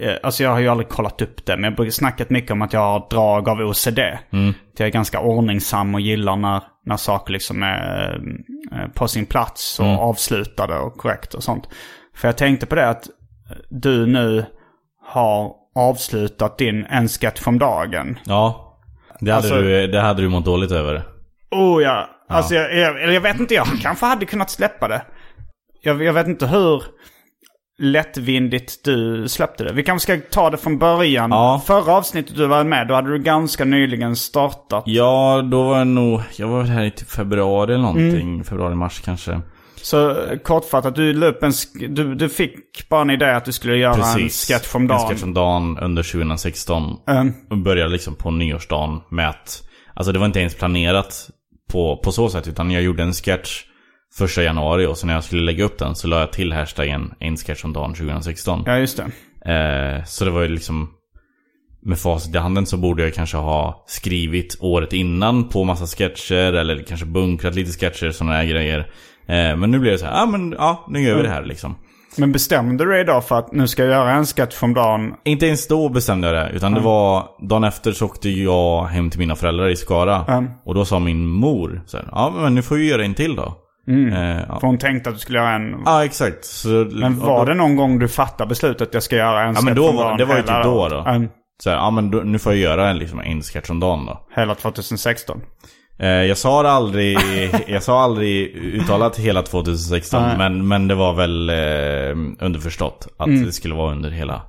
eh, Alltså jag har ju aldrig kollat upp det, men jag brukar snackat mycket om att jag har drag av OCD. Mm. Att jag är ganska ordningsam och gillar när, när saker liksom är eh, på sin plats och Mm. avslutade och korrekt och sånt. För jag tänkte på det att du nu har avslutat din En skatt om dagen. Ja. Det hade, Alltså- du, det hade du mått dåligt över. Oh ja. Alltså jag, jag, jag vet inte, jag kanske hade kunnat släppa det. Jag, jag vet inte hur lättvindigt du släppte det. Vi kanske ska ta det från början. Ja. Förra avsnittet du var med, då hade du ganska nyligen startat. Ja, då var jag nog... Jag var väl här i typ februari eller någonting. Mm. Februari, mars kanske. Så eh, kortfattat, du la upp en... Du, du fick bara en idé att du skulle göra en sketch om En dagen. sketch om dagen under 2016. Mm. Och började liksom på nyårsdagen med att... Alltså det var inte ens planerat på, på så sätt. Utan jag gjorde en sketch första januari och så när jag skulle lägga upp den så la jag till hashtaggen en sketch om dagen 2016. Ja, just det. Eh, så det var ju liksom... Med facit i handen så borde jag kanske ha skrivit året innan på massa sketcher eller kanske bunkrat lite sketcher, sådana här grejer. Eh, men nu blev det så här, ja ah, men ja, nu gör vi det här liksom. Men bestämde du dig då för att nu ska jag göra en sketch om dagen? Inte ens då bestämde jag det. Utan det var dagen efter så åkte jag hem till mina föräldrar i Skara. Mm. Och då sa min mor så här, ja men nu får vi göra en till då. Eh, ja. För hon tänkte att du skulle göra en... ja, exakt. Så, Men var det någon gång du fattade beslutet att jag ska göra en Ja, men då var- det var ju typ då då. Mm, Så här, ja men då, nu får jag göra en, liksom, en sketch om dagen då. hela 2016. Eh, jag sa det aldrig, jag sa aldrig uttalat hela 2016. Nej. Men, men det var väl eh, underförstått att det skulle vara under hela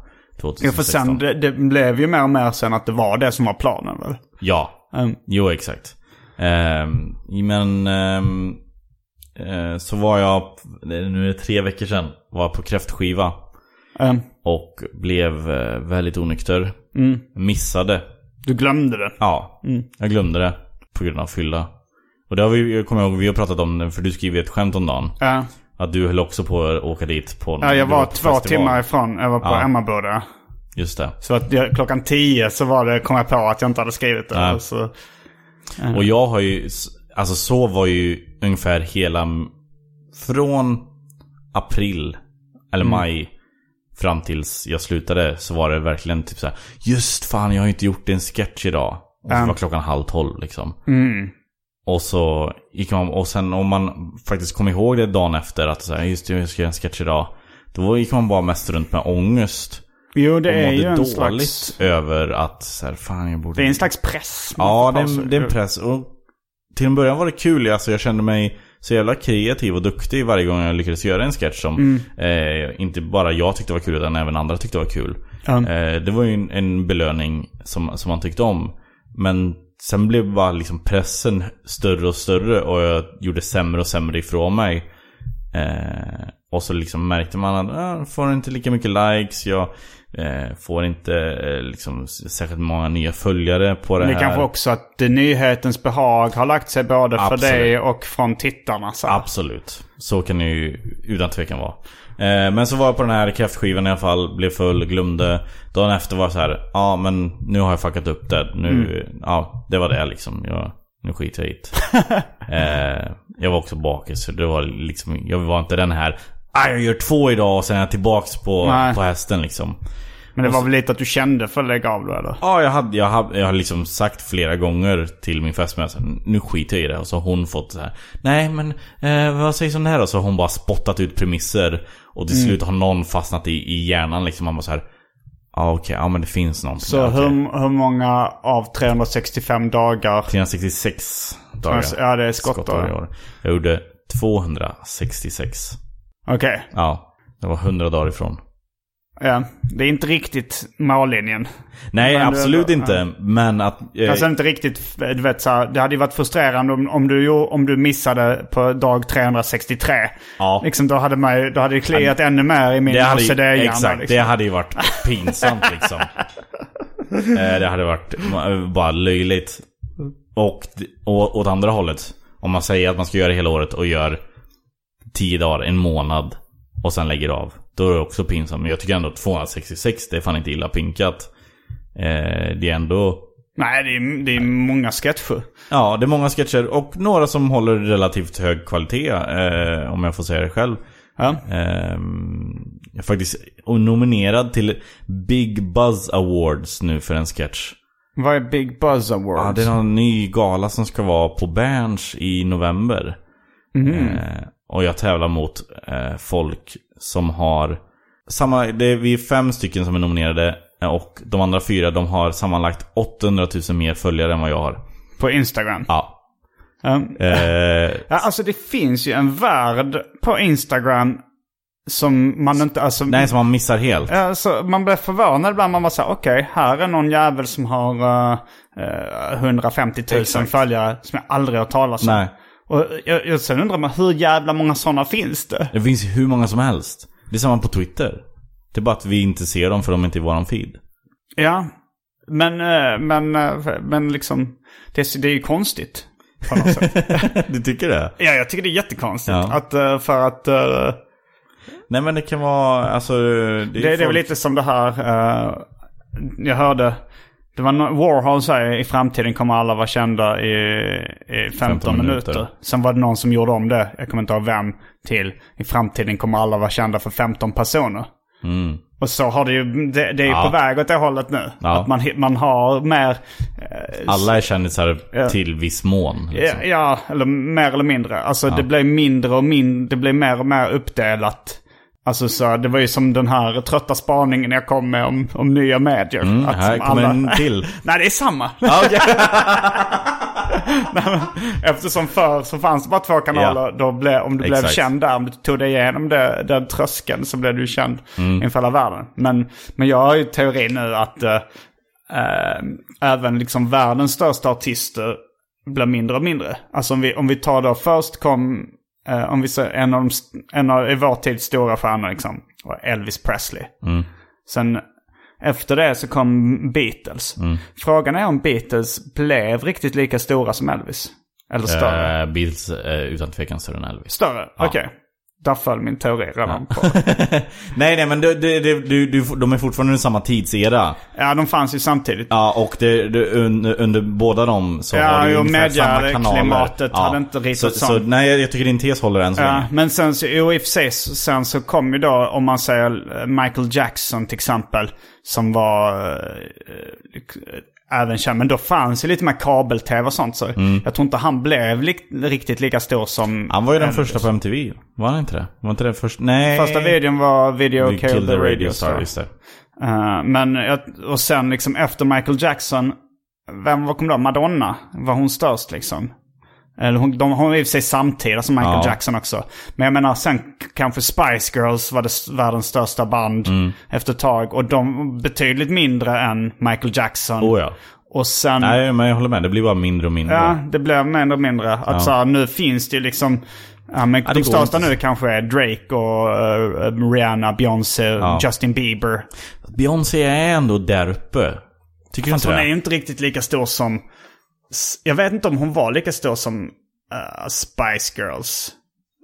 Mm. Ja, 2016. för sen, det, det blev ju mer och mer sen att det var det som var planen väl? Ja, Mm. jo exakt. Ehm, men ehm, eh, så var jag, nu är det tre veckor sedan, var på kräftskiva. Mm. Och blev eh, väldigt onykter. Mm. Missade. Du glömde det. Ja, Mm. jag glömde det. På grund av fylla. Och det har vi, jag kommer ihåg, vi har pratat om det, för du skrev ett skämt om dagen. Ja. Att du höll också på att åka dit på Ja, jag var på två festival. timmar ifrån. Jag var på Ja. Emmaboda. Just det. Så att jag, klockan tio så var det, kom jag på att jag inte hade skrivit det. Ja. Så, Och jag har ju, alltså så var ju ungefär hela, från april, eller Mm. maj, fram tills jag slutade så var det verkligen typ så här. Just fan, jag har inte gjort en sketch idag. Och så Mm. var klockan halv tolv liksom. mm. Och så gick man, och sen om man faktiskt kom ihåg det dagen efter att så här, just det, jag ska göra en sketch idag. Då gick man bara mest runt med ångest. Jo, det och är ju en dåligt slags... över att så här, fan jag borde... Det är en slags press. Ja, det är, det är en press. Och till en början var det kul. Alltså, jag kände mig så jävla kreativ och duktig varje gång jag lyckades göra en sketch som Mm. eh, inte bara jag tyckte var kul utan även andra tyckte var kul. Ja. Eh, det var ju en, en belöning som, som man tyckte om. Men sen blev bara liksom pressen större och större och jag gjorde sämre och sämre ifrån mig. Eh, och så liksom märkte man att jag får inte lika mycket likes. Jag eh, får inte eh, liksom särskilt många nya följare på det Det här. är kanske också att det nyhetens behag har lagt sig både för Absolut. dig och från tittarna. Så. Absolut. Så kan det ju utan tvekan vara. Eh, men så var jag på den här kräftskivan i alla fall, blev full, glömde. Dagen efter var jag så här, ja men nu har jag fuckat upp det. Nu, ja det var det liksom. Jag, nu skiter jag i det. eh, jag var också bakis, så det var liksom, jag var inte den här, ah, jag gör två idag och sen är jag tillbaks på, Nej. på hästen liksom. Men det var väl lite att du kände för att lägga av då eller? Ja, jag, hade, jag, hade, jag har liksom sagt flera gånger till min fästmö nu skiter jag i det. Och så har hon fått så här, nej men eh, vad sägs om det här? Och så har hon bara spottat ut premisser. Och till slut har någon fastnat i, i hjärnan liksom. Man bara så här, ja okej, ja men det finns någonting. Så där, okej. hur, hur många av 365 dagar? 366 dagar. Ja, det är år. Jag gjorde 266. Okej. Ja, det var 100 dagar ifrån. Ja, det är inte riktigt mållinjen. Nej, Men absolut ja. inte. Men att... eh, Alltså inte riktigt, du vet så här, det hade ju varit frustrerande om, om, du, om du missade på dag 363. Ja. Liksom då hade, man, ju- då hade det kliat ännu mer i min OCD-hjärna. exakt, liksom. det hade ju varit pinsamt liksom. Eh, det hade varit eh, bara löjligt. Och, och åt andra hållet. Om man säger att man ska göra det hela året och gör 10 dagar, en månad. Och sen lägger av. Då är det också pinsamt. Men jag tycker ändå att 266, det är fan inte illa pinkat. Eh, det är ändå... Nej, det är, det är många sketcher. Ja, det är många sketcher och några som håller relativt hög kvalitet. Eh, om jag får säga det själv. Ja. Ehm, jag är faktiskt nominerad till Big Buzz Awards nu för en sketch. Vad är Big Buzz Awards? Ja, det är någon ny gala som ska vara på Berns i november. Mhm. Eh, och jag tävlar mot eh, folk som har samma, det är, vi är fem stycken som är nominerade. eh, Och de andra fyra, de har sammanlagt 800 000 mer följare än vad jag har. På Instagram. Ja. Ja. Eh, Ja, alltså det finns ju en värld på Instagram som man inte... Alltså, nej, som man missar helt. Alltså, man blir förvånad ibland. Man bara säger okej, här är någon jävel som har uh, uh, 150 000 Exakt. följare som jag aldrig har talat om. Nej. Och jag, jag, sen undrar man hur jävla många sådana finns det? Det finns hur många som helst. Det är samma på Twitter. Det är bara att vi inte ser dem för de är inte i våran feed. Ja, men, eh, men, eh, men liksom, det, är- det är ju konstigt. På något sätt. du tycker det? ja, jag tycker det är jättekonstigt. Ja. Att, eh, för att... Nej men det kan vara, alltså... Det är, Det, är väl lite som det här, jag hörde, det var Warhol säger i framtiden kommer alla vara kända i, i 15, 15 minuter. minuter. Sen var det någon som gjorde om det, jag kommer inte ihåg vem, till i framtiden kommer alla vara kända för 15 personer. Mm. Och så har det ju, det, det är ju Ja. på väg åt det hållet nu. Ja. Att man, man har mer... eh, Alla är kändisar Ja. till viss mån. Ja, Liksom. ja, eller mer eller mindre. Alltså det blir mindre och mindre, det blir mer och mer uppdelat. Alltså så, det var ju som den här trötta spaningen jag kom med om, om nya medier. Mm, Att här kommer en till. Nej, det är samma. Nej, men Eftersom förr så fanns det bara två kanaler. Ja. Då blev, om du blev Exakt. känd där, om du tog dig igenom det, den tröskeln så blev du känd Mm. inför hela världen. Men, men jag har ju teorin nu att eh, även liksom världens största artister blir mindre och mindre. Alltså om vi, om vi tar då först kom, eh, om vi säger en av, de, en av i vår tids stora stjärnor liksom, var Elvis Presley. Mm. Sen efter det så kom Beatles. Mm. Frågan är om Beatles blev riktigt lika stora som Elvis. Eller större. Eh, Beatles är utan tvekan större än Elvis. Större? Ja. Okej. Där föll min teori redan på. nej, nej, men det, det, det, du, du, de är fortfarande i samma tidsera. Ja, de fanns ju samtidigt. Ja, och under, under båda dem så Ja, har du ungefär samma kanaler. hade inte ritat så, så. Nej, jag tycker din tes håller än så Ja, länge. men sen så, jo, i och för sig, sen så kom ju då, om man säger eh, Michael Jackson till exempel, som var eh, även känd. Men då fanns ju lite mer kabel-tv och sånt. Så jag tror inte han blev li- riktigt lika stor som... Mm. Han var ju den Elvis. första på MTV. Var han inte det? Var inte det först? Nej. Första videon var Video We Killed the Radio Star. just det. Eh, men, och sen liksom efter Michael Jackson, vem var kom då? Madonna? Var hon störst liksom? Eller hon, de har i och för sig samtida som Michael Ja. Jackson också. Men jag menar sen kanske Spice Girls var det världens största band Mm. efter ett tag. Och de betydligt mindre än Michael Jackson. Oh ja. Och sen... Nej, men jag håller med. Det blir bara mindre och mindre. Ja, det blev mindre och mindre. Att Ja. så här, nu finns det ju liksom... Ja, men Ja, de största inte. nu kanske är Drake och eh, Rihanna, Beyoncé, Ja. Justin Bieber. Beyoncé är ändå där uppe. Tycker du Fast inte hon är det? ju inte riktigt lika stor som... Jag vet inte om hon var lika stor som eh, Spice Girls.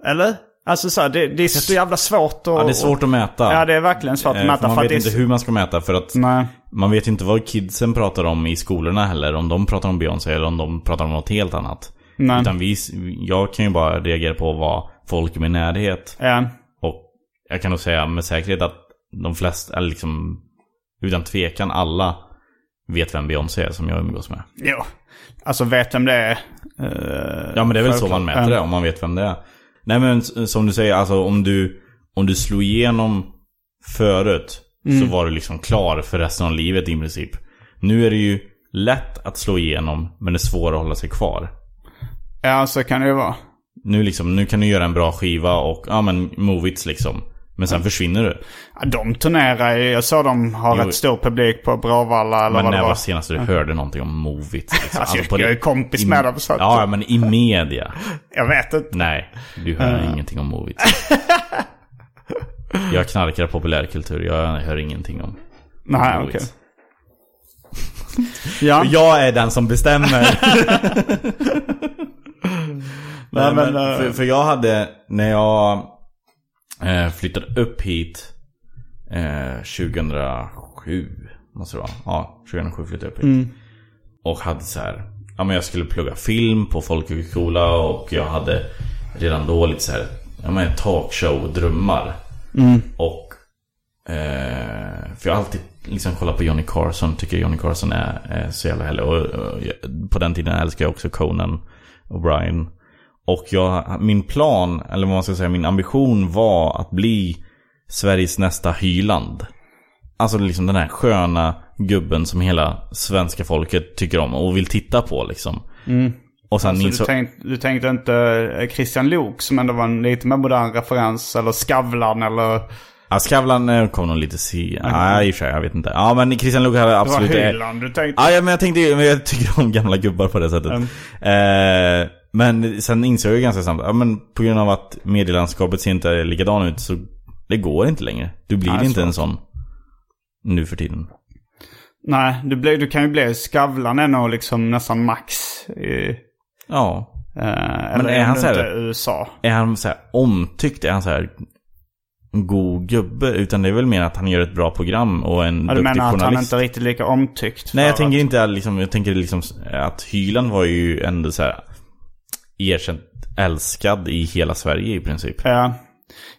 Eller? Alltså så här, det, det är så jävla svårt att... Ja, det är svårt att mäta. Ja, det är verkligen svårt att Eh, mäta. för man för vet inte hur man ska mäta för att Nej. man vet inte vad kidsen pratar om i skolorna heller. Om de pratar om Beyoncé eller om de pratar om något helt annat. Nej. Utan vi, jag kan ju bara reagera på vad folk i min närhet. Ja. Och jag kan nog säga med säkerhet att de flesta, eller liksom utan tvekan alla vet vem Beyoncé är som jag umgås med. Jo. Alltså vet vem det är. eh, Ja men det är väl så man mäter det, om man vet vem det är. Nej men som du säger, alltså om du, om du slog igenom förut Mm. så var du liksom klar för resten av livet i princip. Nu är det ju lätt att slå igenom, men det är svårare att hålla sig kvar. Ja, så kan det ju vara. Nu, liksom, nu kan du göra en bra skiva och, ja men, move it liksom. Men sen försvinner du. Ja, de turnerar ju. Jag såg de har Jo. rätt stor publik på Bråvalla eller Men vad det när var. var senast du hörde någonting om move it? Liksom? Alltså, på jag är kompis i- med dem, så att- Ja, men i media. Jag vet inte. Nej, du hör Ja. ingenting om move it. Jag knarkar populärkultur, jag hör ingenting om Nej, okej. It. Ja. Jag är den som bestämmer. Nej, Nej, men, men, eh, för, för jag hade, när jag eh, flyttade upp hit eh, 2007, måste det vara. Ja, 2007 flyttade jag upp hit. Mm. Och hade så här, ja men jag skulle plugga film på folkhögskola och jag hade redan då lite så här, ja men talkshow-drömmar. Mm. Och, eh, för jag har alltid liksom kollat på Johnny Carson, tycker Johnny Carson är, är så jävla härlig. Och, och på den tiden älskade jag också Conan O'Brien. Och jag, min plan, eller vad man ska säga, min ambition var att bli Sveriges nästa Hyland. Alltså liksom den här sköna gubben som hela svenska folket tycker om och vill titta på liksom. Mm. Och sen Alltså, du, insåg... tänkte, du tänkte inte eh, Christian Lok som ändå var en lite mer modern referens. Eller Skavlan eller... Ja, Skavlan eh, kom nog lite si... Ja, i och för sig, jag vet inte. Ja, men Christian Luuk hade Det var absolut... Hyland du tänkte. Ja, men jag tänkte jag tycker om gamla gubbar på det sättet. Mm. Eh, men sen insåg jag ganska snabbt, ja men på grund av att medielandskapet ser inte likadan ut så det går inte längre. Du blir Nej, inte så. en sån nu för tiden. Nej, du, blir, du kan ju bli Skavlan nog liksom nästan max. I, Ja. eh, eller är han ändå så här- inte USA. Är han så här omtyckt? Är han så här god gubbe? Utan det är väl mer att han gör ett bra program och en Ja, du duktig menar att han journalist. inte är riktigt lika omtyckt? Nej, jag för tänker att- inte liksom, jag tänker liksom att Hyland var ju ändå så här erkänt älskad i hela Sverige i princip. Ja.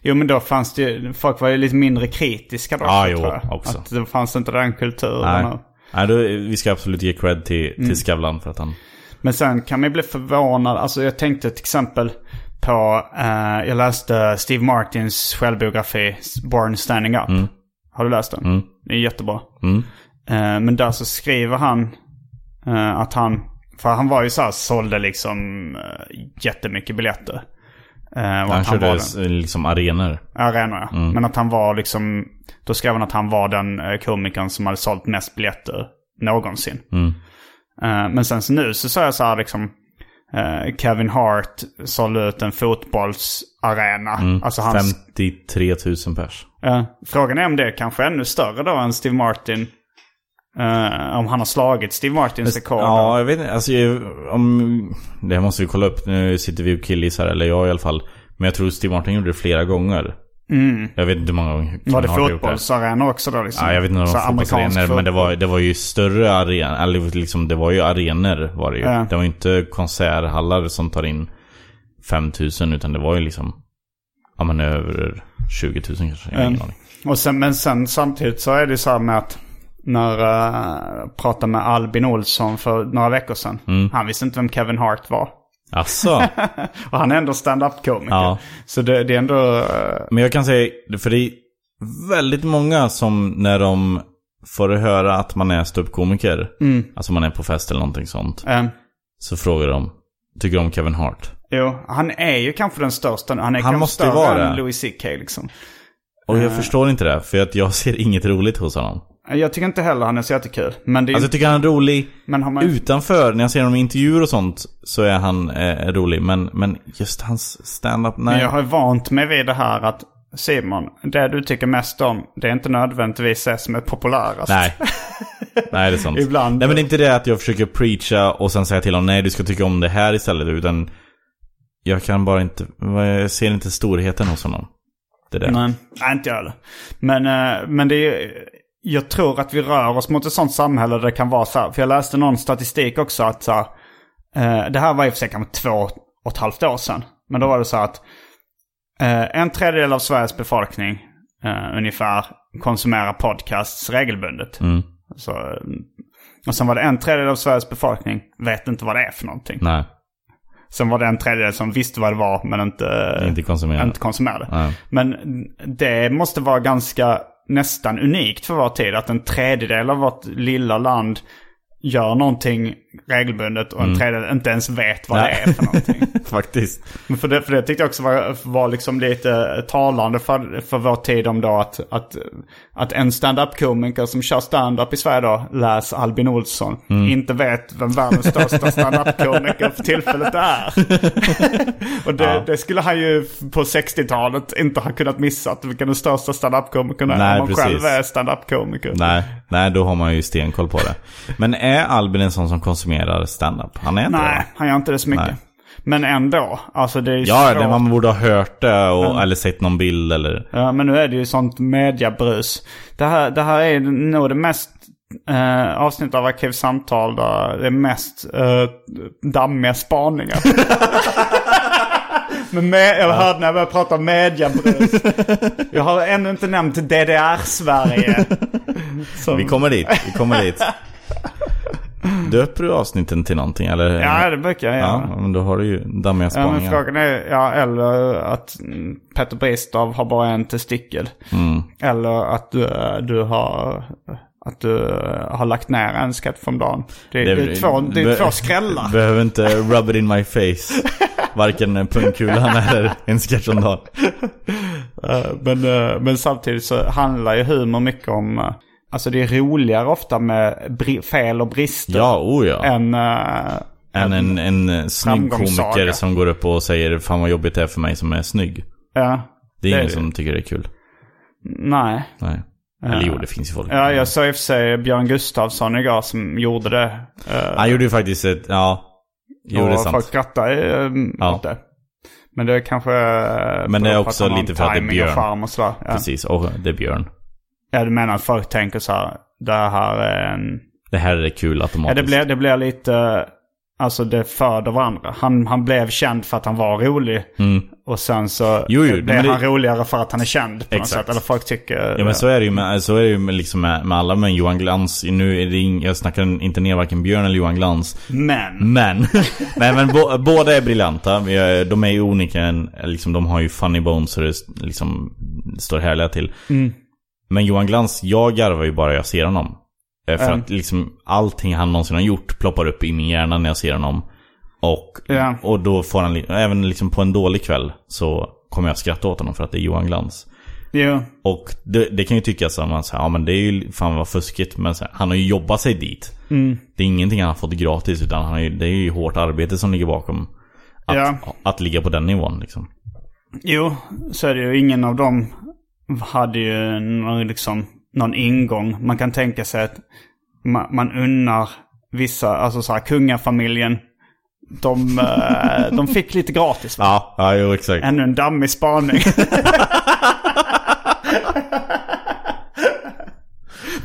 Jo men då fanns det ju, folk var ju lite mindre kritiska då. Ja, så jo, tror jag. också. Att det fanns inte den kulturen. Nej, Nej då, vi ska absolut ge cred till, till Skavlan för att han... Men sen kan man bli förvånad. Alltså jag tänkte till exempel på, eh, jag läste Steve Martins självbiografi Born Standing Up. Har du läst den? Det är jättebra. Mm. Eh, men där så skriver han eh, att han, för han var ju så här, sålde liksom eh, jättemycket biljetter. Eh, Han körde var liksom arenor. arenor ja. Men att han var liksom, då skrev han att han var den eh, komikern som hade sålt mest biljetter någonsin. Eh, men sen så nu så sa jag så här liksom, eh, Kevin Hart sålde ut en fotbollsarena. Alltså hans, 53 000 pers. frågan är om det är kanske ännu större då än Steve Martin. Eh, om han har slagit Steve Martins rekord. Ja, jag vet inte. Alltså, om, det måste vi kolla upp. Nu sitter vi och killgissar, eller jag i alla fall. Men jag tror Steve Martin gjorde det flera gånger. Jag vet inte hur många gånger Var det fotbollsarenor också då liksom? Ja, jag vet inte om det var fotbollsarenor, men det var, det var ju större arenor. Eller liksom, det var ju arenor var det ju. Ja. Det var ju inte konserthallar som tar in 5000 utan det var ju liksom, ja men över 20 000 kanske. Jag har ingen Mm. aning. Och sen, men sen samtidigt så är det så här med att när uh, jag pratade med Albin Olsson för några veckor sedan. Mm. Han visste inte vem Kevin Hart var. Asså? Och han är ändå stand-up-komiker. Ja. Så det, det är ändå... eh, Men jag kan säga, för det är väldigt många som när de får höra att man är ståuppkomiker, Mm. alltså man är på fest eller någonting sånt, eh, så frågar de, tycker du om Kevin Hart? jo, han är ju kanske den största. Han är Han kanske större vara än. Louis CK liksom. Och jag förstår inte det, för att jag ser inget roligt hos honom. Jag tycker inte heller han är så jättekul. Men det är Alltså jag tycker han är rolig men man... utanför, när jag ser honom i intervjuer och sånt, så är han eh, rolig. Men, men just hans stand-up, Men nej. jag har ju vant mig vid det här att Simon, det du tycker mest om, det är inte nödvändigtvis det som är populärast. Nej. Nej, det är sant. Ibland- Nej, men det är inte det att jag försöker preacha och sen säga till honom nej, du ska tycka om det här istället. Utan jag kan bara inte, jag ser inte storheten hos honom. Det är det. Nej, nej inte jag heller. Men, eh, men det är, jag tror att vi rör oss mot ett sånt samhälle där det kan vara så här. För jag läste någon statistik också att så här, eh, det här var i och för sig kanske två och ett halvt år sedan. Men då var det så här att eh, en tredjedel av Sveriges befolkning eh, ungefär konsumerar podcasts regelbundet. Mm. Så, eh, och sen var det en tredjedel av Sveriges befolkning vet inte vad det är för någonting. Nej, Sen var det en tredjedel som visste vad det var men inte, inte konsumera. inte konsumerade. Nej. Men det måste vara ganska nästan unikt för vår tid att en tredjedel av vårt lilla land gör någonting regelbundet och en tredjedel inte ens vet vad Nej. det är för någonting. Faktiskt. Men för, det, för det tyckte jag också var, var liksom lite talande för, för vår tid om då att, att, att en stand-up-komiker som kör stand-up i Sverige då, läs Albin Olsson, inte vet vem världens största stand-up-komiker för tillfället är. och det, det skulle han ju på 60-talet inte ha kunnat missa, vilken den största stand-up-komikern är. Om man precis. själv är stand-up-komiker. Nej, nej, då har man ju stenkoll på det. Men är Albin en sån som konsumerar stand-up? Han är inte det, Nej, va? han gör inte det så mycket. Nej. Men ändå, alltså det är Ja, svårt. det, man borde ha hört det och, eller sett någon bild eller... Ja, men nu är det ju sånt mediabrus. Det här, det här är nog det mest eh, avsnitt av Arkivsamtal där det är mest eh, dammiga spaningar. men med, jag hörde när jag började prata om mediabrus. Jag har ännu inte nämnt DDR-Sverige. Som- Vi kommer dit, vi kommer dit. Döper du avsnitten till någonting eller? Ja, det brukar jag göra. Ja, men då har du ju dammiga Ja, men spaningar. frågan är, ja, eller att mm, Petter Bristav har bara en testikel. Mm. Eller att du, du har... Att du har lagt ner en sketch om dagen. Det, det, är två, det är be- två skrällar. Behöver inte rub it in my face. Varken pungkulan eller en sketch om dagen. Eh, men, eh, men samtidigt så handlar ju humor mycket om... Alltså det är roligare ofta med fel och brister. Ja, oh ja. Än... eh, Än en, en snygg komiker som går upp och säger Fan vad jobbigt det är för mig som är snygg. ja, Det är Det är ingen det. som tycker det är kul. nej. Nej. Eller jo, det finns ju folk. Ja, jag såg i och för sig Björn Gustafsson igår som gjorde det. eh, Han gjorde ju faktiskt ett, ja. Jo, det är och sant. folk skrattar uh, Ja. åt det. Men det är kanske... Men det är också lite för att det är och Björn. och sådär. Ja. Precis, och det är Björn. Ja, du menar att folk tänker så här, det här är en... Det här är kul Ja, automatiskt. det blir, det blir lite... Alltså det föder varandra. Han, han blev känd för att han var rolig. Mm. Och sen så Jo, jo, det- han roligare för att han är känd på något Exakt. sätt. Eller folk tycker... Ja men så är det ju med, så är det ju med, liksom med, med alla, men Johan Glans, nu är det ing, jag snackar inte ner varken Björn eller Johan Glans. Men. Men, nej men bo, båda är briljanta. De är ju en- liksom, de har ju funny bones så det liksom står härliga till. Men Johan Glans, jag garvar ju bara jag ser honom. Eh, För Mm. att liksom allting han någonsin har gjort ploppar upp i min hjärna när jag ser honom. Och, Ja. och då får han, även liksom på en dålig kväll så kommer jag skratta åt honom för att det är Johan Glans. Jo. Och det, det kan ju tyckas som att ja men det är ju fan vad fuskigt. Men här, han har ju jobbat sig dit. Mm. Det är ingenting han har fått gratis utan han har ju, det är ju hårt arbete som ligger bakom. Att, Ja. att ligga på den nivån liksom. Jo, så är det ju. Ingen av dem hade ju någon, liksom, någon ingång. Man kan tänka sig att man, man unnar vissa, alltså så här kungafamiljen. De, eh, de fick lite gratis va? Ja, ja jo exakt. Ännu en dammig spaning.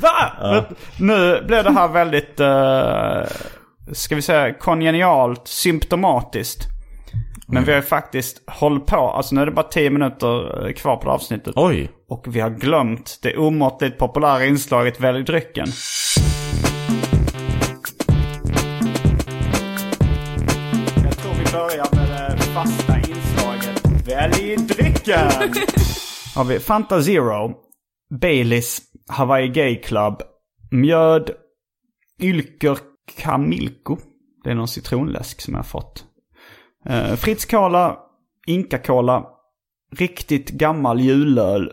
Va? Men Nu blev det här väldigt, uh, ska vi säga, kongenialt symptomatiskt. Men vi har ju faktiskt hållit på, alltså nu är det bara 10 minuter eh, kvar på det avsnittet. Oj. Och vi har glömt det omåttligt populära inslaget Välj drycken. Jag tror vi börjar med det fasta inslaget Välj drycken! har vi Fanta Zero, Baileys, Hawaii Gay Club, Mjöd, Ylker Kamilko. Det är någon citronläsk som jag har fått. Uh, Fritz Cola, Inca Cola, riktigt gammal julöl,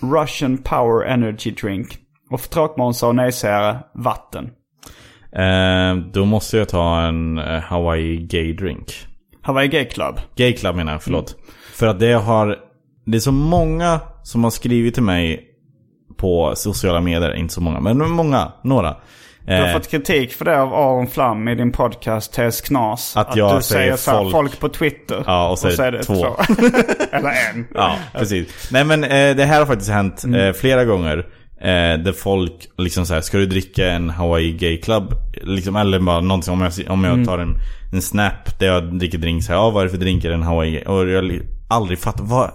Russian Power Energy Drink och för tråkmånsar och nejsägare, vatten. Eh, då måste jag ta en eh, Hawaii Gay Drink. Hawaii Gay Club. Gay Club menar jag, förlåt. För att det har... Det är så många som har skrivit till mig på sociala medier, inte så många, men många, några. Du har Eh, fått kritik för det av Aron Flam i din podcast TS Knas. Att jag du säger här, folk- folk på Twitter. Ja, och så är det två. Eller en. Ja, precis. Nej men eh, det här har faktiskt hänt Mm. eh, flera gånger. Eh, där folk liksom såhär, ska du dricka en Hawaii Gay Club? Liksom, eller bara någonting, om jag, om Mm. jag tar en, en snap där jag dricker drink så här, ja vad är det för drinkar en Hawaii Gay? Och jag har aldrig fattat, vad,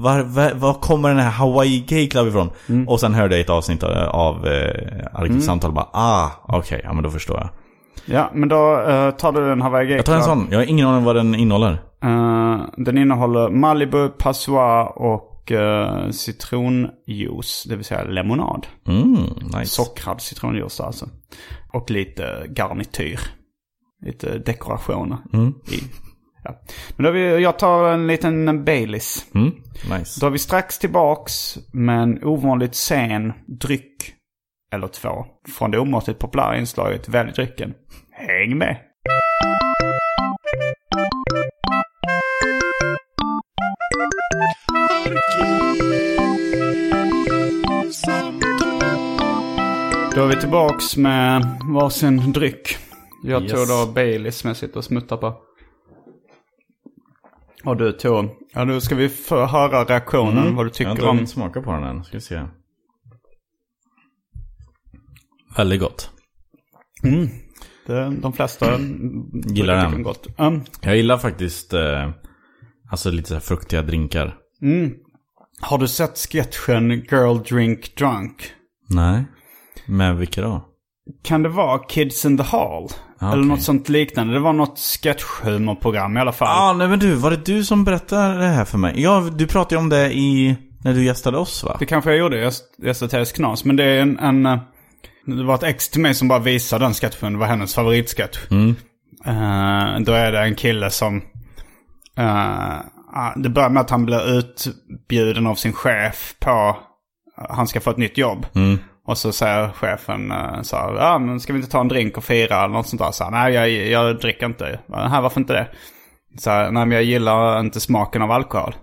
var, var, var kommer den här Hawaii Gay Club ifrån? Mm. Och sen hörde jag ett avsnitt av, av eh, Arkivsamtal bara, ah, okej, ja men då förstår jag. Ja, men då eh, tar du en Hawaii Gay Jag tar en Club. sån, jag har ingen aning vad den innehåller. Eh, den innehåller Malibu, Passoir och uh, citronjuice, det vill säga lemonad. Mm, nice. Sockrad citronjuice alltså. Och lite garnityr. Lite dekorationer. Mm. I. Ja. Men då vi, jag tar en liten Baileys. Mm, nice. Då är vi strax tillbaks med en ovanligt sen dryck. Eller två. Från det omåttligt populära inslaget Välj drycken. Häng med! Då är vi tillbaks med varsin dryck. Jag Yes. tog då Baileys som jag sitter och smuttar på. Och du tog... Ja, nu ska vi få höra reaktionen, vad du Mm. Jag har tycker inte om... hunnit smaka på den än. Ska vi se. Väldigt gott. Det, de flesta Gillar den. tycker Gott. Mm. Jag gillar faktiskt eh, alltså lite så här fruktiga drinkar. Har du sett sketchen Girl Drink Drunk? Nej. Men vilka då? Kan det vara Kids in the Hall? Ah, Eller något sånt liknande. Det var något sketchhumorprogram i alla fall. Ja, ah, nej men du, var det du som berättade det här för mig? Ja, du pratade ju om det i, när du gästade oss va? Det kanske jag gjorde, jag gästade TS Knas. Men det är en, en... eh, Det var ett ex till mig som bara visade den sketchen. Det var hennes favoritsketch. Eh, då är det en kille som... ah, det börjar med att han blir utbjuden av sin chef på... han ska få ett nytt jobb. Och så säger chefen uh, så här, ja men ska vi inte ta en drink och fira eller något sånt där? Så här, nej jag, jag dricker inte. Här, varför inte det? Så här, nej men jag gillar inte smaken av alkohol.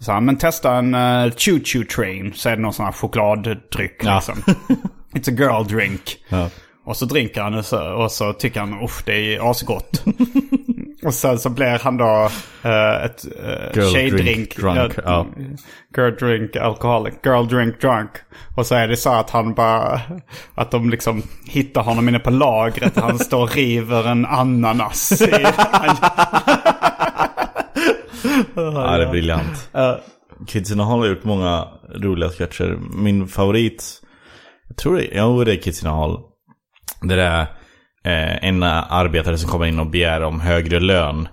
Så här, men testa en uh, Choo Choo Train så är det någon sån här chokladdryck Ja. liksom. It's a girl drink. Ja. Och så dricker han och så, tycker han usch det är asgott. och sen så blir han då uh, ett uh, Girl tjejdrink. drink drunk, eh, ja. Girl drink alcoholic. Girl drink drunk. Och så är det så att han bara, att de liksom hittar honom inne på lagret. Han står och river en ananas. I, Ja, det är briljant. Kids in the Hall har gjort många roliga sketcher. Min favorit, jag tror det, ja, det är Kids in the Hall. Det är eh, en arbetare som kommer in och begär om högre lön.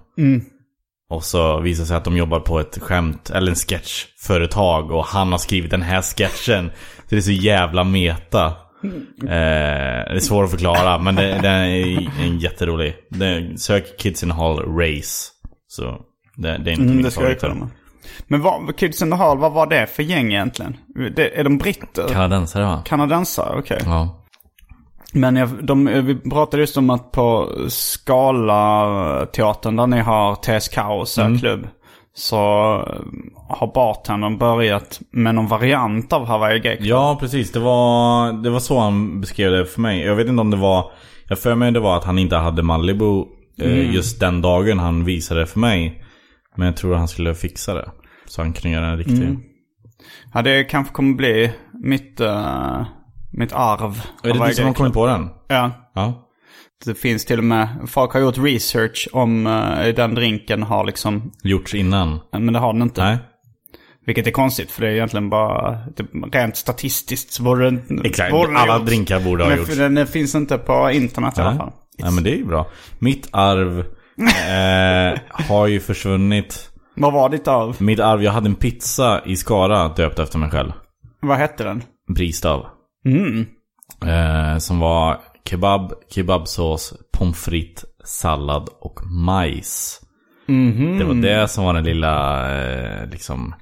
Och så visar det sig att de jobbar på ett skämt, eller en sketchföretag. Och han har skrivit den här sketchen. Så det är så jävla meta. Eh, det är svårt att förklara, men det, den är en jätterolig. Det, sök Kids in the Hall Race. Så det, det är inte Mm, min det ska jag favorit. kolla med. Men vad, Kids in the Hall, vad var det för gäng egentligen? Det, är de britter? Kanadensare va? Kanadensare, okej. Ja. Men jag, de, vi pratade just om att på Skala-teatern där ni har TS Kaos mm. klubb. Så eh, har bartendern börjat med någon variant av Hawaii Club. Ja, precis. Det var, det var så han beskrev det för mig. Jag vet inte om det var... Jag för mig det var att han inte hade Malibu eh, just den dagen han visade det för mig. Men jag tror att han skulle fixa det. Så han kunde göra en riktig. Ja, det kanske kommer bli mitt, eh, mitt arv. Är det du som har kommit på den? Ja. Ja. Det finns till och med, folk har gjort research om uh, den drinken har liksom, Gjorts innan? men det har den inte. Nej. Vilket är konstigt för det är egentligen bara, det, rent statistiskt så borde den Exakt. borde den Alla gjorts. drinkar borde ha Men gjorts. den, den finns inte på internet i alla Nej. fall. Nej men det är ju bra. Mitt arv eh, har ju försvunnit. Vad var ditt arv? Mitt arv, jag hade en pizza i Skara döpt efter mig själv. Vad hette den? Bristav. Mm. Eh, som var kebab, kebabsås, pommes frites, sallad och majs. Mhm. Det var det som var den lilla, eh, liksom,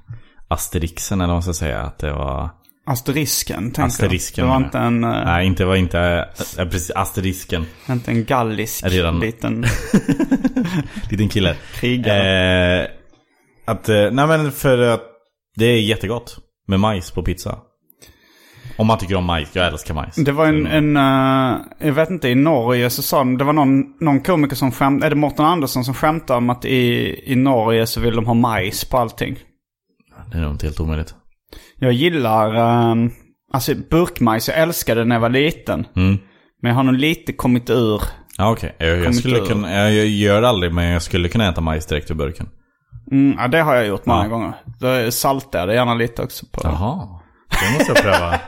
asterixen eller vad man ska säga. Att det var... Asterisken, tänkte Asterisken. Det var inte en, eh, Nej, inte var inte, eh, precis, asterisken. inte en gallisk Redan- liten Liten kille. krigare. Eh, att, nej men för att det är jättegott med majs på pizza. Om man tycker om majs, jag älskar majs. Det var en, en eh, jag vet inte, i Norge så sa de, det var någon, någon komiker som skämtade, är det Mårten Andersson som skämtade om att i, i Norge så vill de ha majs på allting. Det är nog inte helt omöjligt. Jag gillar, um, alltså burkmajs, jag älskade när jag var liten. Mm. Men jag har nog lite kommit ur. Ja okej, jag, jag Kommit skulle ur. kunna, jag, jag gör det aldrig men jag skulle kunna äta majs direkt ur burken. Mm, ja, det har jag gjort många Ja. gånger. Då saltar jag det gärna lite också på. Jaha, det måste jag pröva.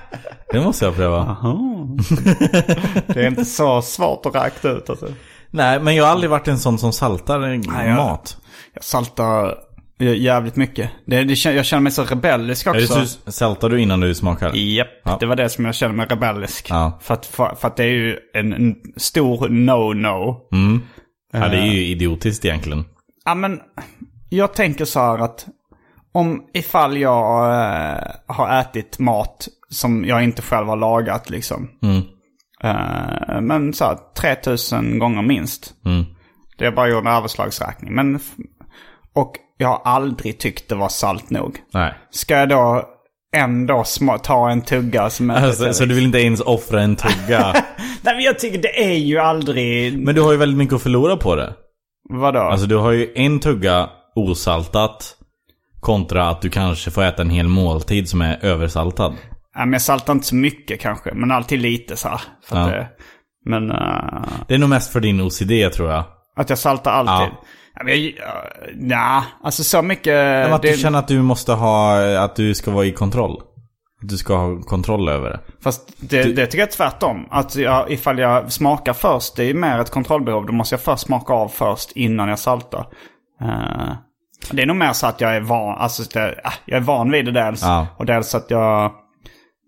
det måste jag pröva. Det är inte så svårt att räkna ut alltså. Nej, men jag har aldrig varit en sån som saltar jag- mat. Jag saltar jävligt mycket. Det, det, jag känner mig så rebellisk Är det också. så, saltar du innan du smakar? Japp, Ja. det var det som jag kände mig rebellisk. Ja. För, att, för, för att det är ju en, en stor no-no. Mm. Ja, det är Eh. ju idiotiskt egentligen. Ja, men jag tänker så här att om ifall jag eh, har ätit mat som jag inte själv har lagat liksom. Mm. Eh, men så här 3000 gånger minst. Mm. Det är bara gjort en överslagsräkning. Men, och jag har aldrig tyckt det var salt nog. Nej. Ska jag då ändå sma- ta en tugga som är Alltså, så du vill inte ens offra en tugga? Nej men jag tycker det är ju aldrig... men du har ju väldigt mycket att förlora på det. Vadå? Alltså du har ju en tugga osaltat kontra att du kanske får äta en hel måltid som är översaltad. Ja, men jag saltar inte så mycket kanske, men alltid lite så här. Ja. det, men eh, Det är nog mest för din OCD tror jag. att jag saltar alltid. Ja. Ja. alltså så mycket... Men att det, du känner att du måste ha, att du ska vara i kontroll. Du ska ha kontroll över det. Fast det, det tycker jag är tvärtom. Att jag, ifall jag smakar först, det är mer ett kontrollbehov. Då måste jag först smaka av först innan jag saltar. Eh, det är nog mer så att jag är van, alltså ah, jag är van vid det dels. Ja. Och dels att jag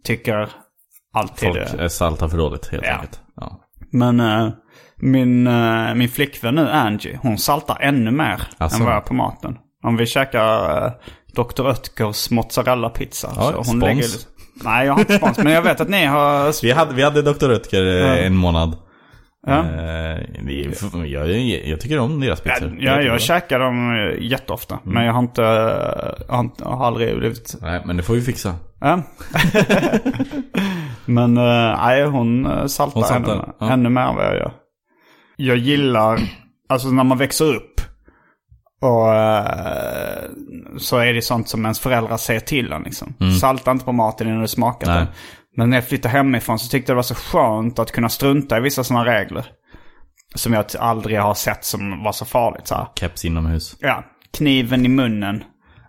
tycker alltid Folk saltar för dåligt helt Ja. enkelt. Ja. Men eh, min, uh, min flickvän nu, Angie, hon saltar ännu mer Asså. än vad jag på maten. Om vi käkar uh, Dr. Oetkers mozzarella-pizza. Ja, så hon spons. lägger, nej, jag har inte spons. men jag vet att ni har... Vi hade, vi hade Dr. Eh, en månad. Ja. Eh, jag, jag, tycker om deras pizzor. ja, jag käkar dem jätteofta. Mm. Men jag har inte, jag har, jag har aldrig blivit... Nej, men det får vi fixa. Ja. men eh, nej, hon eh, saltar, Hon saltar, ännu, ja. ännu mer än vad jag gör. Jag gillar, alltså när man växer upp. Och så är det sånt som ens föräldrar säger till en liksom. Salta inte på maten innan du smakat Mm. Nej. den. Men när jag flyttade hemifrån så tyckte jag det var så skönt att kunna strunta i vissa sådana regler. Som jag aldrig har sett som var så farligt så här. Keps inomhus. Ja, kniven i munnen.